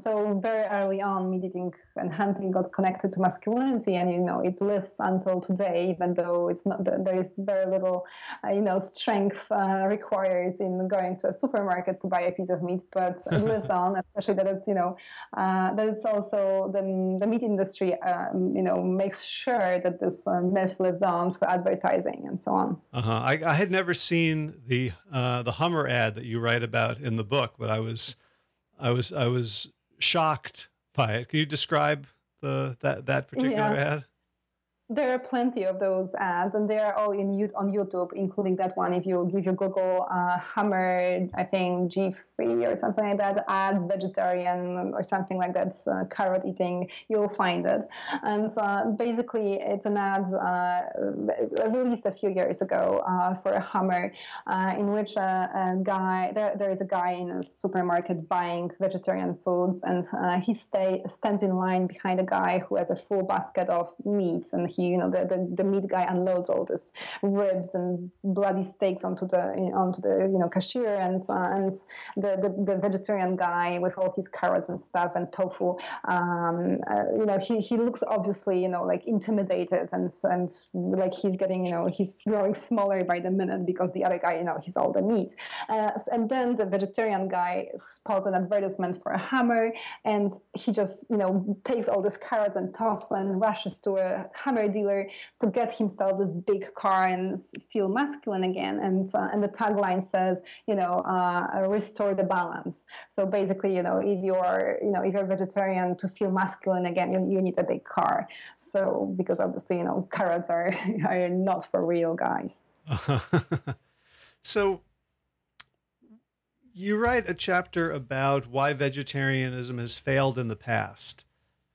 Speaker 2: so very early on, meat eating and hunting got connected to masculinity, and you know, it lives until today today, even though it's not there is very little, uh, you know, strength uh, required in going to a supermarket to buy a piece of meat, but it [LAUGHS] lives on. Especially that it's you know uh, that it's also the the meat industry, um, you know, makes sure that this uh, myth lives on for advertising and so on.
Speaker 1: Uh-huh. I, I had never seen the uh, the Hummer ad that you write about in the book, but I was I was I was shocked by it. Can you describe the that that particular yeah. ad?
Speaker 2: There are plenty of those ads, and they are all in on YouTube, including that one. If you give you Google uh, Hummer, I think G free or something like that, add vegetarian or something like that, uh, carrot eating, you'll find it. And uh, basically, it's an ad uh, released a few years ago uh, for a Hummer, uh, in which a, a guy there, there is a guy in a supermarket buying vegetarian foods, and he stay, stands in line behind a guy who has a full basket of meats and he, you know, the, the, the meat guy unloads all this ribs and bloody steaks onto the onto the you know cashier, and and the, the, the vegetarian guy with all his carrots and stuff and tofu, um, uh, you know, he, he looks obviously you know like intimidated and and like he's getting you know he's growing smaller by the minute because the other guy you know he's all the meat, uh, and then the vegetarian guy spots an advertisement for a Hummer, and he just you know takes all this carrots and tofu and rushes to a Hummer dealer to get himself this big car and feel masculine again. And uh, and the tagline says, you know, uh, restore the balance. So basically, you know, if you are, you know, if you're vegetarian to feel masculine again, you, you need a big car. So because obviously, you know, carrots are [LAUGHS] are not for real guys. [LAUGHS]
Speaker 1: so you write a chapter about why vegetarianism has failed in the past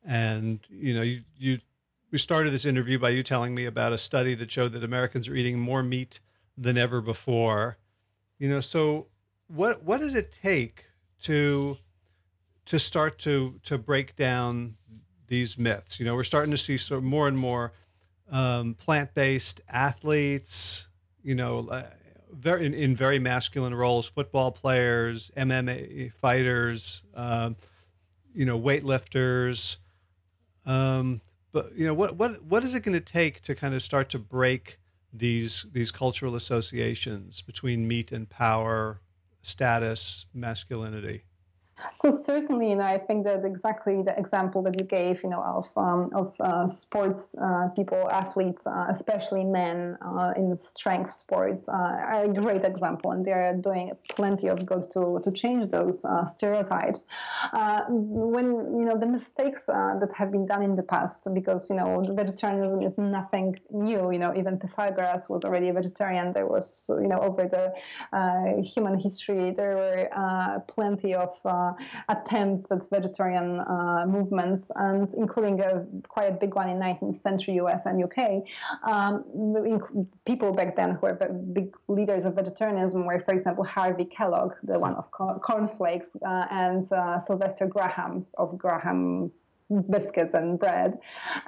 Speaker 1: and you know you you we started this interview by you telling me about a study that showed that Americans are eating more meat than ever before. You know, so what what does it take to to start to to break down these myths? You know, we're starting to see so more and more um, plant based athletes. You know, uh, very in, in, very masculine roles, football players, MMA fighters, um, you know, weightlifters. Um, but you know what what what is it going to take to kind of start to break these these cultural associations between meat and power, status, masculinity?
Speaker 2: So certainly, you know, I think that exactly the example that you gave, you know, of um, of uh, sports uh, people, athletes, uh, especially men uh, in strength sports, uh, are a great example, and they are doing plenty of good to to change those uh, stereotypes. when you know the mistakes that have been done in the past, because you know vegetarianism is nothing new. You know, even Pythagoras was already a vegetarian. There was, you know, over the human history, there were plenty of attempts at vegetarian uh, movements, and including a quite big one in 19th century US and UK. Um, people back then who were big leaders of vegetarianism were, for example, Harvey Kellogg, the one of cornflakes, uh, and uh, Sylvester Graham's of Graham biscuits and bread,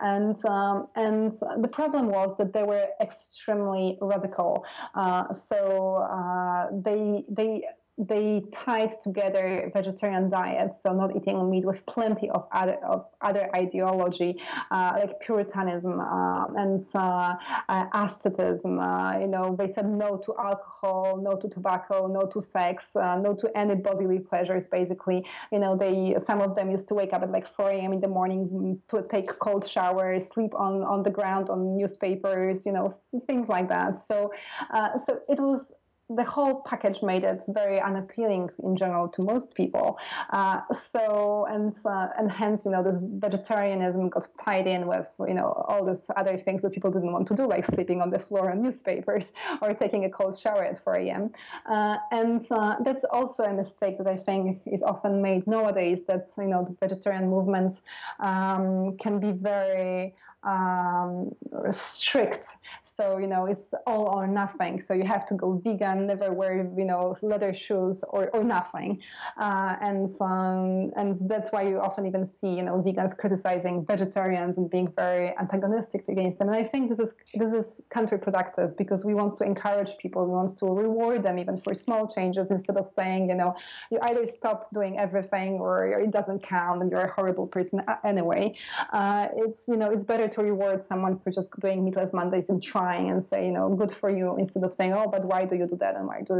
Speaker 2: and um, and the problem was that they were extremely radical. Uh, so uh, they they they tied together vegetarian diets, so not eating meat, with plenty of other of other ideology uh, like Puritanism uh, and uh, uh asceticism. Uh, you know, they said no to alcohol, no to tobacco, no to sex, uh, no to any bodily pleasures. Basically, you know, they some of them used to wake up at like 4 a.m. in the morning to take cold showers, sleep on on the ground on newspapers, you know, things like that. So, so it was the whole package made it very unappealing in general to most people. Uh, so and uh, and hence you know this vegetarianism got tied in with you know all these other things that people didn't want to do, like sleeping on the floor on newspapers [LAUGHS] or taking a cold shower at 4 a.m. Uh, and uh, that's also a mistake that I think is often made nowadays. That you know the vegetarian movements um, can be very um, strict. So you know it's all or nothing. So you have to go vegan, never wear you know leather shoes or, or nothing, uh, and um, and that's why you often even see you know vegans criticizing vegetarians and being very antagonistic against them. And I think this is this is counterproductive because we want to encourage people, we want to reward them even for small changes instead of saying you know you either stop doing everything or it doesn't count and you're a horrible person anyway. Uh, it's you know it's better to reward someone for just doing meatless Mondays and trying and say, you know, good for you, instead of saying, oh, but why do you do that and why do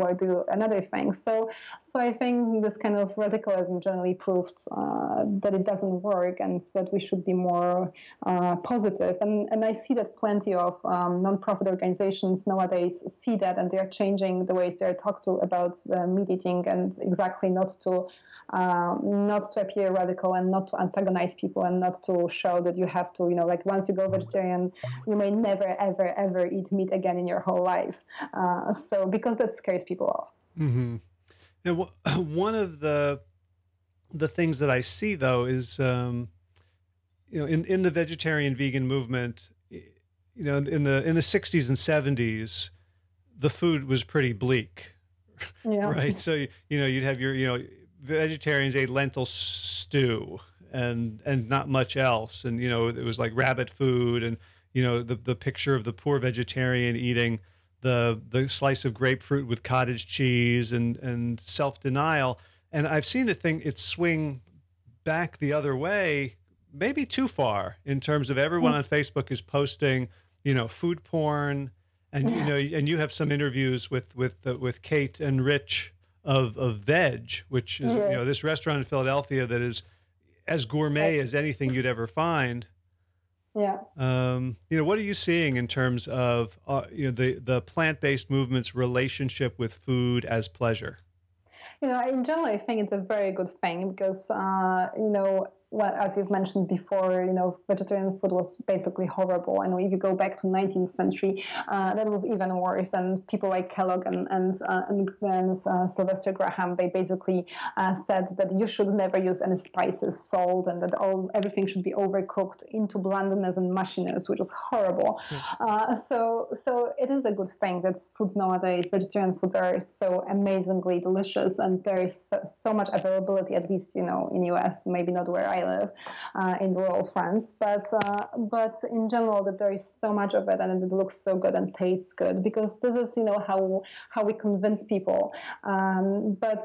Speaker 2: why do another thing? So, so I think this kind of radicalism generally proved uh, that it doesn't work, and that we should be more uh, positive. And and I see that plenty of um, nonprofit organizations nowadays see that, and they are changing the ways they are talked to about uh, meat eating and exactly not to um, not to appear radical and not to antagonize people and not to show that you have to, you know, like once you go vegetarian, you may never, ever, ever eat meat again in your whole life. Uh, so because that scares people off.
Speaker 1: Mm-hmm. Now, [CLEARS THROAT] one of the the things that I see though is, um, you know, in, in the vegetarian vegan movement, you know, in the in the '60s and '70s, the food was pretty bleak, yeah. [LAUGHS] right? So you know, you'd have your you know vegetarians ate lentil stew and and not much else and you know it was like rabbit food and you know the the picture of the poor vegetarian eating the the slice of grapefruit with cottage cheese and and self-denial and i've seen the thing it swing back the other way maybe too far in terms of everyone mm. on facebook is posting you know food porn and you know and you have some interviews with with uh, with kate and rich of of Vedge, which is yeah. you know this restaurant in Philadelphia that is as gourmet as anything you'd ever find.
Speaker 2: Yeah.
Speaker 1: Um, you know, what are you seeing in terms of uh, you know the the plant based movement's relationship with food as pleasure?
Speaker 2: You know, in general, I think it's a very good thing because uh, you know well, as you've mentioned before, you know, vegetarian food was basically horrible. And if you go back to 19th century, uh, that was even worse. And people like Kellogg and and, uh, and, and uh, Sylvester Graham, they basically uh, said that you should never use any spices, salt, and that all everything should be overcooked into blandness and mushiness, which is horrible. Mm. so so it is a good thing that foods nowadays, vegetarian foods are so amazingly delicious, and there is so, so much availability, at least you know in US, maybe not where I live uh, in rural France. But uh, but in general, that there is so much of it, and it looks so good and tastes good because this is you know how how we convince people. Um, but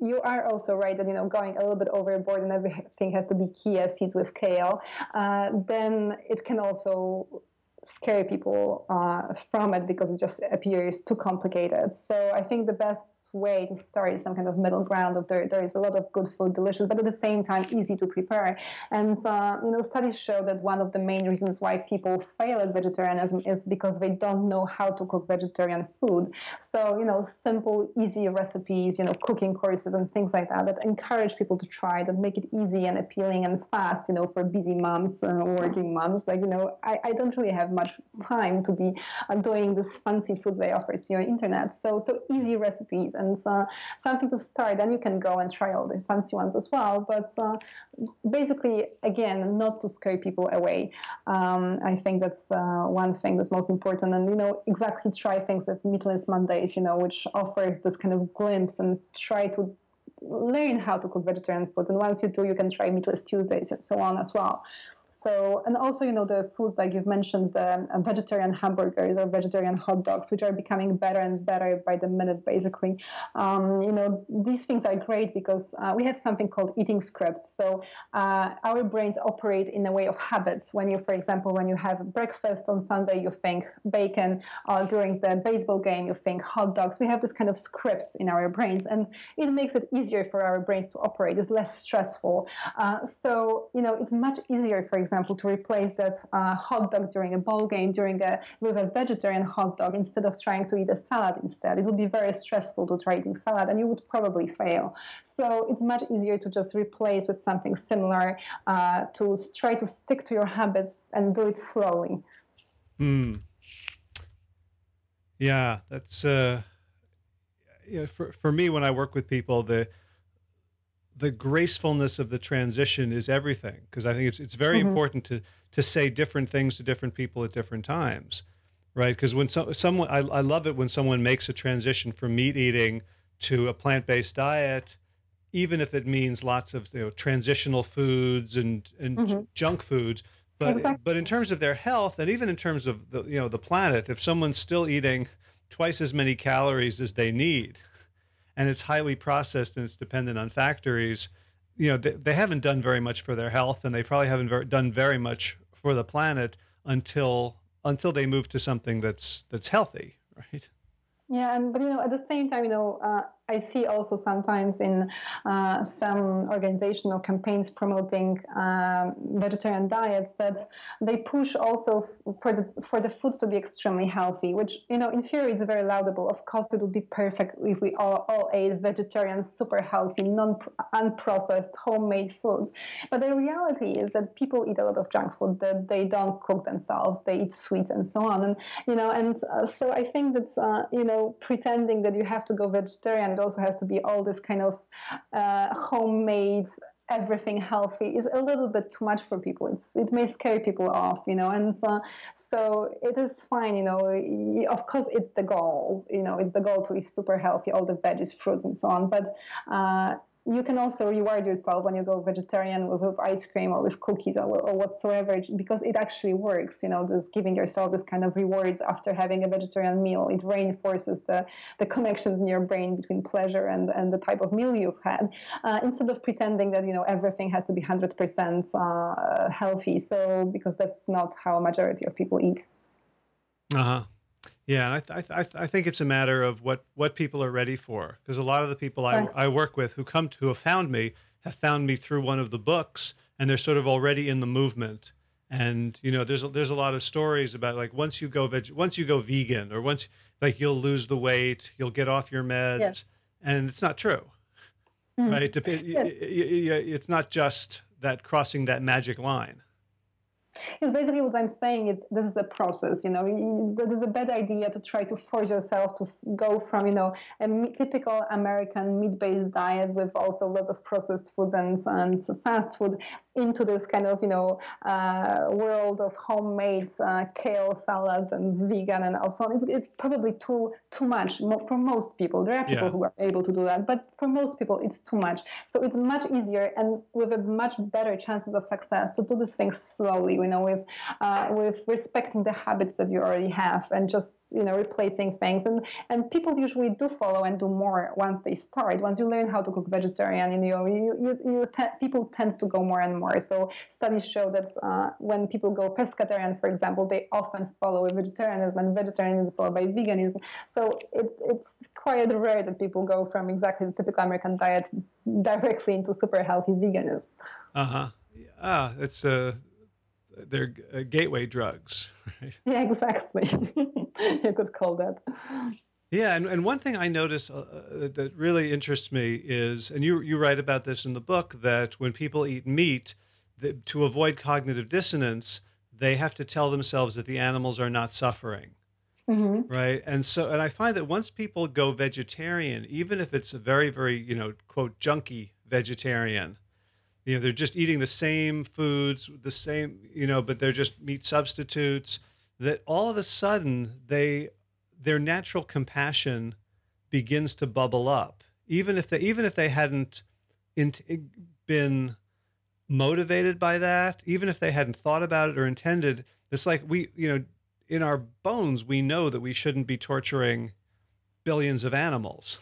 Speaker 2: you are also right that you know going a little bit overboard and everything has to be chia seeds with kale. Uh, then it can also scare people uh, from it because it just appears too complicated. So I think the best way to start is some kind of middle ground of there, there is a lot of good food, delicious, but at the same time easy to prepare. And uh, you know, studies show that one of the main reasons why people fail at vegetarianism is because they don't know how to cook vegetarian food. So you know, simple, easy recipes, you know, cooking courses and things like that that encourage people to try, that make it easy and appealing and fast. You know, for busy moms, uh, working moms. Like you know, I, I don't really have much time to be uh, doing this fancy foods they offer see on internet. So so easy recipes and uh, something to start. Then you can go and try all the fancy ones as well. But uh, basically, again, not to scare people away. Um, I think that's one thing that's most important. And you know, exactly try things with Meatless Mondays. You know, which offers this kind of glimpse and try to learn how to cook vegetarian food. And once you do, you can try Meatless Tuesdays and so on as well. So, and also, you know, the foods like you've mentioned, the uh, vegetarian hamburgers or vegetarian hot dogs, which are becoming better and better by the minute, basically. Um, you know, these things are great because uh, we have something called eating scripts. So, uh, our brains operate in a way of habits. When you, for example, when you have breakfast on Sunday, you think bacon. Uh, during the baseball game, you think hot dogs. We have this kind of scripts in our brains, and it makes it easier for our brains to operate. It's less stressful. Uh, so, you know, it's much easier, for example, to replace that uh, hot dog during a ball game during a with a vegetarian hot dog instead of trying to eat a salad instead. It would be very stressful to try eating salad, and you would probably fail. So it's much easier to just replace with something similar uh, to try to stick to your habits and do it slowly.
Speaker 1: Hmm. Yeah, that's uh. For for me, when I work with people, the the gracefulness of the transition is everything because I think it's it's very mm-hmm. important to to say different things to different people at different times, right? Because when so, someone I, I love it when someone makes a transition from meat eating to a plant based diet, even if it means lots of you know transitional foods and and mm-hmm. junk foods. But exactly. but in terms of their health and even in terms of the you know the planet, if someone's still eating twice as many calories as they need and it's highly processed and it's dependent on factories, you know, they, they haven't done very much for their health and they probably haven't very, done very much for the planet until until they move to something that's that's healthy, [LAUGHS] right?
Speaker 2: Yeah, and but you know, at the same time, you know, uh, I see also sometimes in uh, some organizational campaigns promoting um, vegetarian diets that they push also for the for the food to be extremely healthy, which you know in theory is very laudable. Of course, it would be perfect if we all, all ate vegetarian, super healthy, non unprocessed, homemade foods. But the reality is that people eat a lot of junk food that they don't cook themselves. They eat sweets and so on, and you know, and uh, so I think that uh, you know pretending that you have to go vegetarian it also has to be all this kind of uh, homemade everything healthy is a little bit too much for people. It's it may scare people off, you know, and so so it is fine, you know. Of course, it's the goal, you know, it's the goal to eat super healthy, all the veggies, fruits, and so on. But uh, you can also reward yourself when you go vegetarian with, with ice cream or with cookies or, or, whatsoever because it actually works you know just giving yourself this kind of rewards after having a vegetarian meal. It reinforces the, the connections in your brain between pleasure and, and the type of meal you've had uh, instead of pretending that you know everything has to be 100% uh, healthy so because that's not how a majority of people eat.
Speaker 1: Uh-huh yeah, I, th- I, think it's a matter of what, what people are ready for. Because a lot of the people I, I work with who come to, who have found me have found me through one of the books, and they're sort of already in the movement. And you know, there's a, there's a lot of stories about like once you go veg, once you go vegan, or once like you'll lose the weight, you'll get off your meds, yes. and it's not true, mm. right? It, it, it, it's not just that crossing that magic line.
Speaker 2: Yes, basically what I'm saying is this is a process. You know, it is a bad idea to try to force yourself to go from you know a typical American meat-based diet with also lots of processed foods and, and fast food into this kind of you know uh, world of homemade uh, kale salads and vegan and also it's, it's probably too too much for most people. There are people yeah. who are able to do that but for most people it's too much. So it's much easier and with a much better chances of success to do these things slowly you know with uh, with respecting the habits that you already have and just you know replacing things. And and people usually do follow and do more once they start. Once you learn how to cook vegetarian you know you, you, you te- people tend to go more and more more. So studies show that uh, when people go pescatarian, for example, they often follow vegetarianism, and vegetarianism is followed by veganism. So it, it's quite rare that people go from exactly the typical American diet directly into super healthy veganism.
Speaker 1: Uh huh. Ah, it's a. Uh they're uh, gateway drugs, [LAUGHS] right?
Speaker 2: Yeah, exactly. [LAUGHS] you could call that.
Speaker 1: Yeah, and, and one thing I notice uh, uh, that really interests me is, and you you write about this in the book, that when people eat meat, to avoid cognitive dissonance, they have to tell themselves that the animals are not suffering. Mm-hmm. Right. And so, and I find that once people go vegetarian, even if it's a very, very, you know, quote, junky vegetarian, you know, they're just eating the same foods, the same, you know, but they're just meat substitutes, that all of a sudden they their natural compassion begins to bubble up, even if they even if they hadn't in, been motivated by that, even if they hadn't thought about it or intended. It's like we, you know, in our bones, we know that we shouldn't be torturing billions of animals.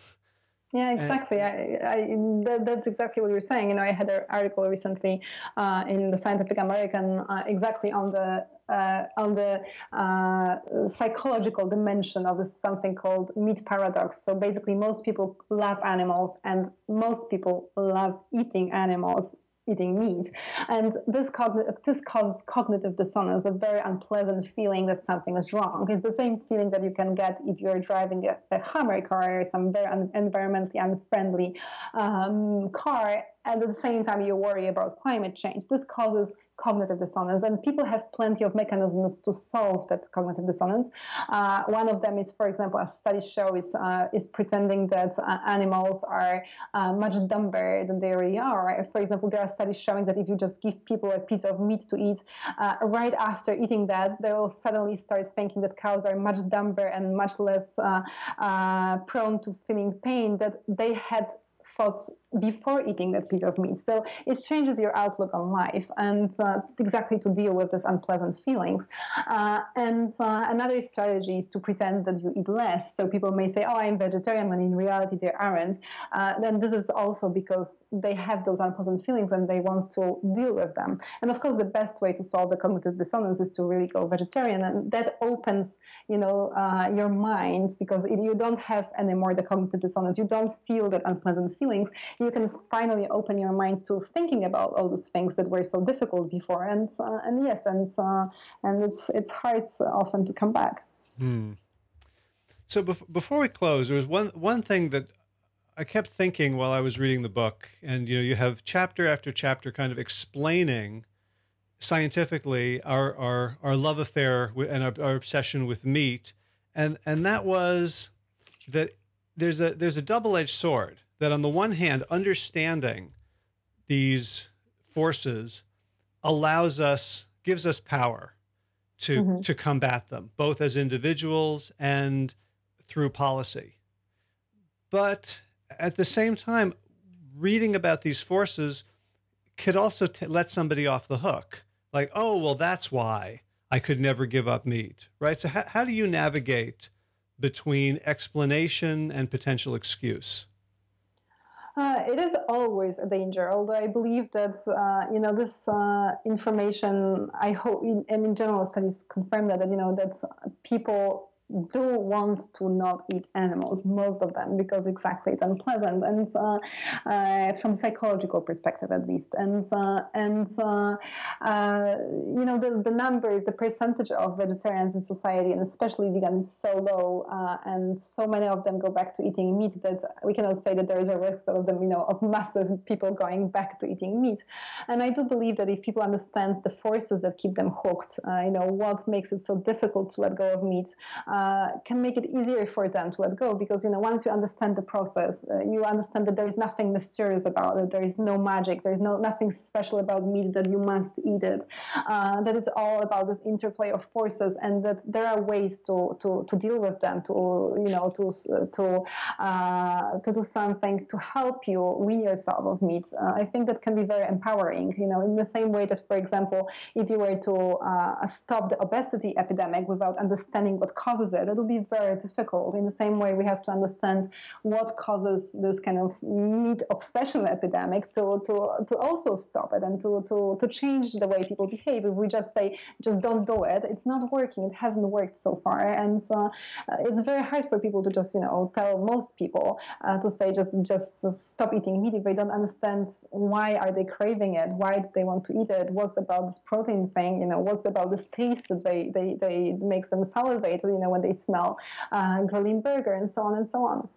Speaker 2: Yeah, exactly. And, I, I, that, that's exactly what you're saying. You know, I had an article recently uh, in the Scientific American uh, exactly on the uh, on the uh, psychological dimension of this something called meat paradox. So basically, most people love animals, and most people love eating animals eating meat. And this, cogn- this causes cognitive dissonance, a very unpleasant feeling that something is wrong. It's the same feeling that you can get if you're driving a, a Hummer car or some very un- environmentally unfriendly um, car. And at the same time, you worry about climate change. This causes cognitive dissonance. And people have plenty of mechanisms to solve that cognitive dissonance. Uh, one of them is, for example, as studies show, is, uh, is pretending that uh, animals are uh, much dumber than they really are. For example, there are studies showing that if you just give people a piece of meat to eat, uh, right after eating that, they will suddenly start thinking that cows are much dumber and much less uh, prone to feeling pain that they had thoughts before eating that piece of meat. So it changes your outlook on life and uh, exactly to deal with these unpleasant feelings. Uh, and uh, another strategy is to pretend that you eat less. So people may say, oh, I'm vegetarian, when in reality they aren't. Uh, then this is also because they have those unpleasant feelings and they want to deal with them. And of course, the best way to solve the cognitive dissonance is to really go vegetarian. And that opens, you know, uh, your mind because it, you don't have anymore the cognitive dissonance. You don't feel that unpleasant feelings you can finally open your mind to thinking about all those things that were so difficult before. And uh, and yes, and uh, and it's it's hard often to come back. Hmm.
Speaker 1: So bef- before we close, there was one one thing that I kept thinking while I was reading the book, and you know, you have chapter after chapter kind of explaining scientifically our our, our love affair and our, our obsession with meat, and and that was that there's a there's a double edged sword that on the one hand, understanding these forces allows us, gives us power to, mm-hmm. to combat them, both as individuals and through policy. But at the same time, reading about these forces could also t- let somebody off the hook. Like, oh, well, that's why I could never give up meat, right? So, how, how do you navigate between explanation and potential excuse?
Speaker 2: Uh, it is always a danger, although I believe that uh, you know this uh, information. I hope, in, and in general studies confirm that, that you know that people do want to not eat animals, most of them, because exactly it's unpleasant, and uh, uh, from psychological perspective at least. And uh, and uh, uh, you know the the numbers, the percentage of vegetarians in society, and especially vegans, is so low, uh, and so many of them go back to eating meat that we cannot say that there is a risk of them, you know, of massive people going back to eating meat. And I do believe that if people understand the forces that keep them hooked, you know, what makes it so difficult to let go of meat. Uh, can make it easier for them to let go because you know once you understand the process uh, you understand that there is nothing mysterious about it. There is no magic. There is no nothing special about meat that you must eat it. Uh, that it's all about this interplay of forces and that there are ways to to, to deal with them to you know to to uh, to do something to help you win yourself of meat. Uh, I think that can be very empowering you know in the same way that for example if you were to stop the obesity epidemic without understanding what causes it, it'll be very difficult. In the same way, we have to understand what causes this kind of meat obsession epidemics to, to, to also stop it and to, to, to change the way people behave. If we just say, just don't do it, it's not working. It hasn't worked so far. And uh, it's very hard for people to just, you know, tell most people uh, to say, just, just stop eating meat if they don't understand why are they craving it? Why do they want to eat it? What's about this protein thing? You know, what's about this taste that they, they, they makes them salivate, you know, when they smell uh, grilling burger and so on and so on.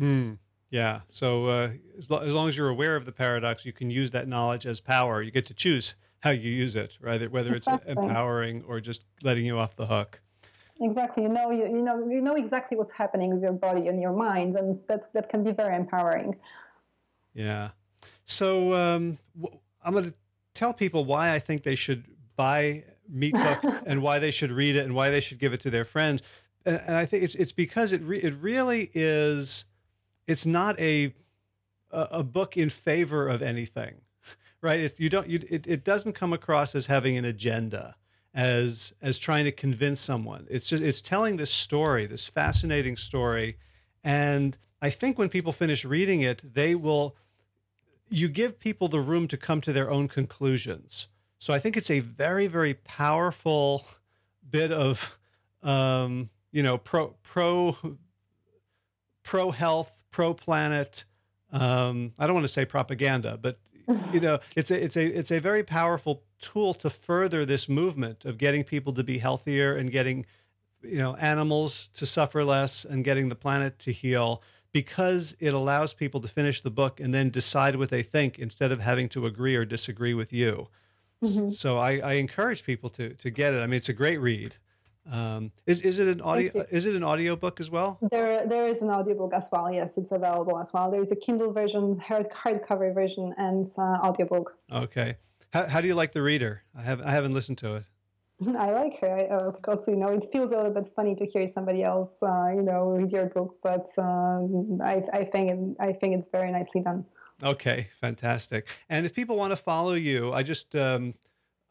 Speaker 1: Mm, yeah. So uh, as, lo- as long as you're aware of the paradox, you can use that knowledge as power. You get to choose how you use it, right? Whether exactly. it's empowering or just letting you off the hook.
Speaker 2: Exactly. You know, you, you know, you know exactly what's happening with your body and your mind, and that that can be very empowering.
Speaker 1: Yeah. So um, w- I'm going to tell people why I think they should buy Meathooked [LAUGHS] and why they should read it and why they should give it to their friends and, and I think it's it's because it re, it really is. It's not a a book in favor of anything, right? If you don't, you, it it doesn't come across as having an agenda, as as trying to convince someone. It's just it's telling this story, this fascinating story, and I think when people finish reading it, they will. You give people the room to come to their own conclusions. So I think it's a very, very powerful bit of um, you know, pro pro pro health, pro planet. Um, I don't want to say propaganda, but you know, [LAUGHS] it's a it's a it's a very powerful tool to further this movement of getting people to be healthier and getting you know animals to suffer less and getting the planet to heal because it allows people to finish the book and then decide what they think instead of having to agree or disagree with you. Mm-hmm. So I, I, encourage people to to get it. I mean, it's a great read. Um, is is it an audio? Is it an audio book as well?
Speaker 2: There there is an audiobook as well. Yes, it's available as well. There is a Kindle version, hard hardcover version, and uh, audiobook.
Speaker 1: Okay. How, how do you like the reader? I have I haven't listened to it. [LAUGHS]
Speaker 2: I like her. I, of course, you know, it feels a little bit funny to hear somebody else, uh, you know, read your book, but um, I, I think it, I think it's very nicely done.
Speaker 1: Okay, fantastic. And if people want to follow you, I just um,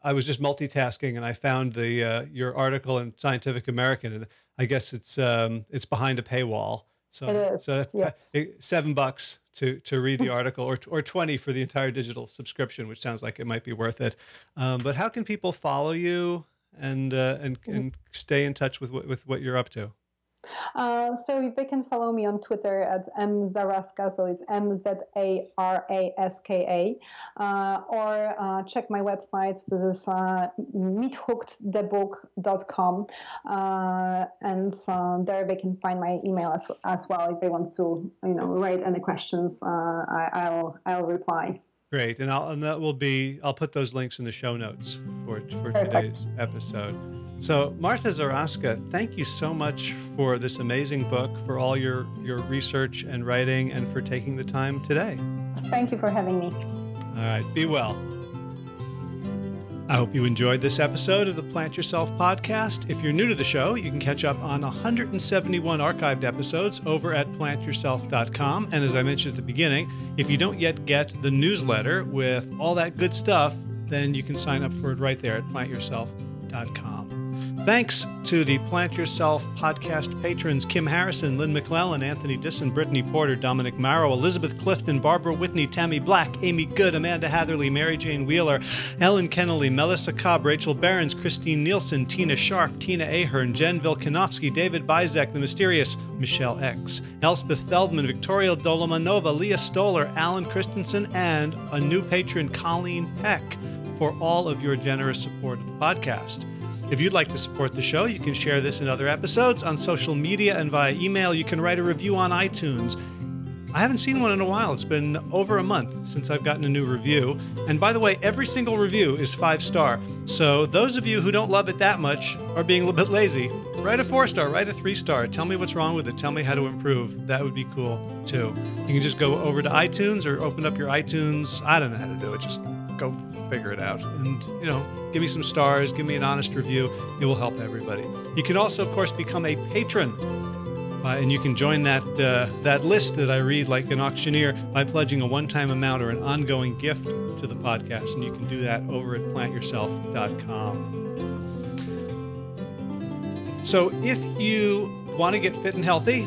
Speaker 1: I was just multitasking and I found the uh, your article in Scientific American, and I guess it's um, it's behind a paywall.
Speaker 2: So, it is. So yes.
Speaker 1: seven bucks to to read the [LAUGHS] article, or or twenty for the entire digital subscription, which sounds like it might be worth it. Um, but how can people follow you? and uh, and mm-hmm. and stay in touch with what, with what you're up to?
Speaker 2: Uh, so if they can follow me on Twitter at mzaraska, so it's M Z A R A S K A, uh, or uh, check my website. This is uh, meathookedthebook.com, uh, and uh, there they can find my email as, as well if they want to, you know, write any questions. I, will I'll reply.
Speaker 1: Great, and I'll and that will be I'll put those links in the show notes for for today's episode. So Marta Zaraska, thank you so much for this amazing book, for all your your research and writing, and for taking the time today.
Speaker 2: Thank you for having me.
Speaker 1: All right, be well. I hope you enjoyed this episode of the Plant Yourself podcast. If you're new to the show, you can catch up on 171 archived episodes over at plantyourself.com. And as I mentioned at the beginning, if you don't yet get the newsletter with all that good stuff, then you can sign up for it right there at plantyourself.com. Thanks to the Plant Yourself podcast patrons Kim Harrison, Lynn McClellan, Anthony Disson, Brittany Porter, Dominic Marrow, Elizabeth Clifton, Barbara Whitney, Tammy Black, Amy Good, Amanda Hatherley, Mary Jane Wheeler, Ellen Kennelly, Melissa Cobb, Rachel Behrens, Christine Nielsen, Tina Scharf, Tina Ahern, Jen Vilkanovsky, David Bizek, The Mysterious, Michelle X, Elspeth Feldman, Victoria Dolomanova, Leah Stoller, Alan Christensen, and a new patron, Colleen Peck, for all of your generous support of the podcast. If you'd like to support the show, you can share this in other episodes on social media and via email. You can write a review on iTunes. I haven't seen one in a while. It's been over a month since I've gotten a new review. And by the way, every single review is five star. So those of you who don't love it that much are being a little bit lazy. Write a four star, write a three star. Tell me what's wrong with it. Tell me how to improve. That would be cool too. You can just go over to iTunes or open up your iTunes. I don't know how to do it. Just go figure it out. And, you know, give me some stars, give me an honest review. It will help everybody. You can also, of course, become a patron. Uh, and you can join that uh, that list that I read like an auctioneer by pledging a one-time amount or an ongoing gift to the podcast, and you can do that over at plantyourself.com. So if you want to get fit and healthy,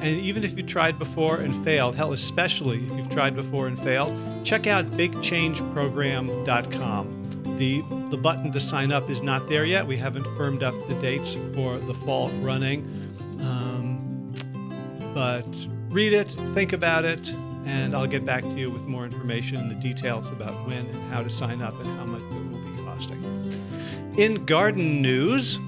Speaker 1: and even if you tried before and failed, hell, especially if you've tried before and failed, check out bigchangeprogram.com. The, the button to sign up is not there yet. We haven't firmed up the dates for the fall running. Um, but read it, think about it, and I'll get back to you with more information and the details about when and how to sign up and how much it will be costing. In garden news,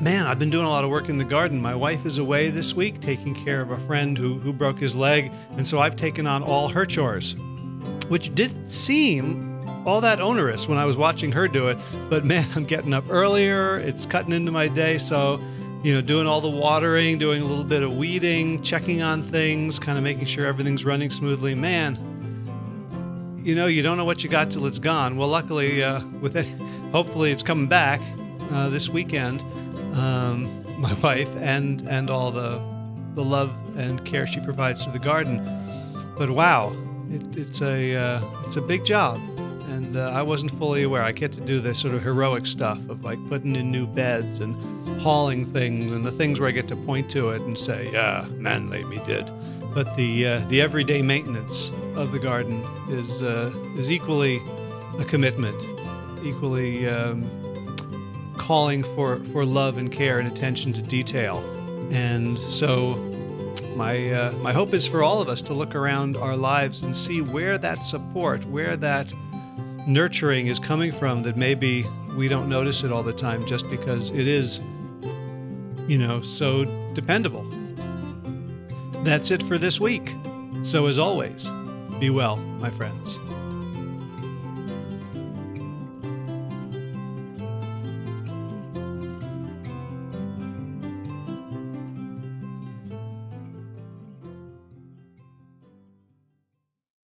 Speaker 1: man, I've been doing a lot of work in the garden. My wife is away this week taking care of a friend who, who broke his leg, and so I've taken on all her chores, which didn't seem all that onerous when I was watching her do it. But man, I'm getting up earlier, it's cutting into my day, so you know, doing all the watering, doing a little bit of weeding, checking on things, kind of making sure everything's running smoothly. Man, you know, you don't know what you got till it's gone. Well, luckily, uh, with it, hopefully, it's coming back uh, this weekend um, my [LAUGHS] wife, and and all the the love and care she provides to the garden. But wow, it, it's a uh, it's a big job, and uh, I wasn't fully aware. I get to do this sort of heroic stuff of like putting in new beds and hauling things, and the things where I get to point to it and say, "Yeah, manly me did." But the uh, the everyday maintenance of the garden is uh, is equally a commitment, equally. Um, calling for, for love and care and attention to detail. And so my uh, my hope is for all of us to look around our lives and see where that support, where that nurturing is coming from that maybe we don't notice it all the time just because it is you know so dependable. That's it for this week. So as always, be well, my friends.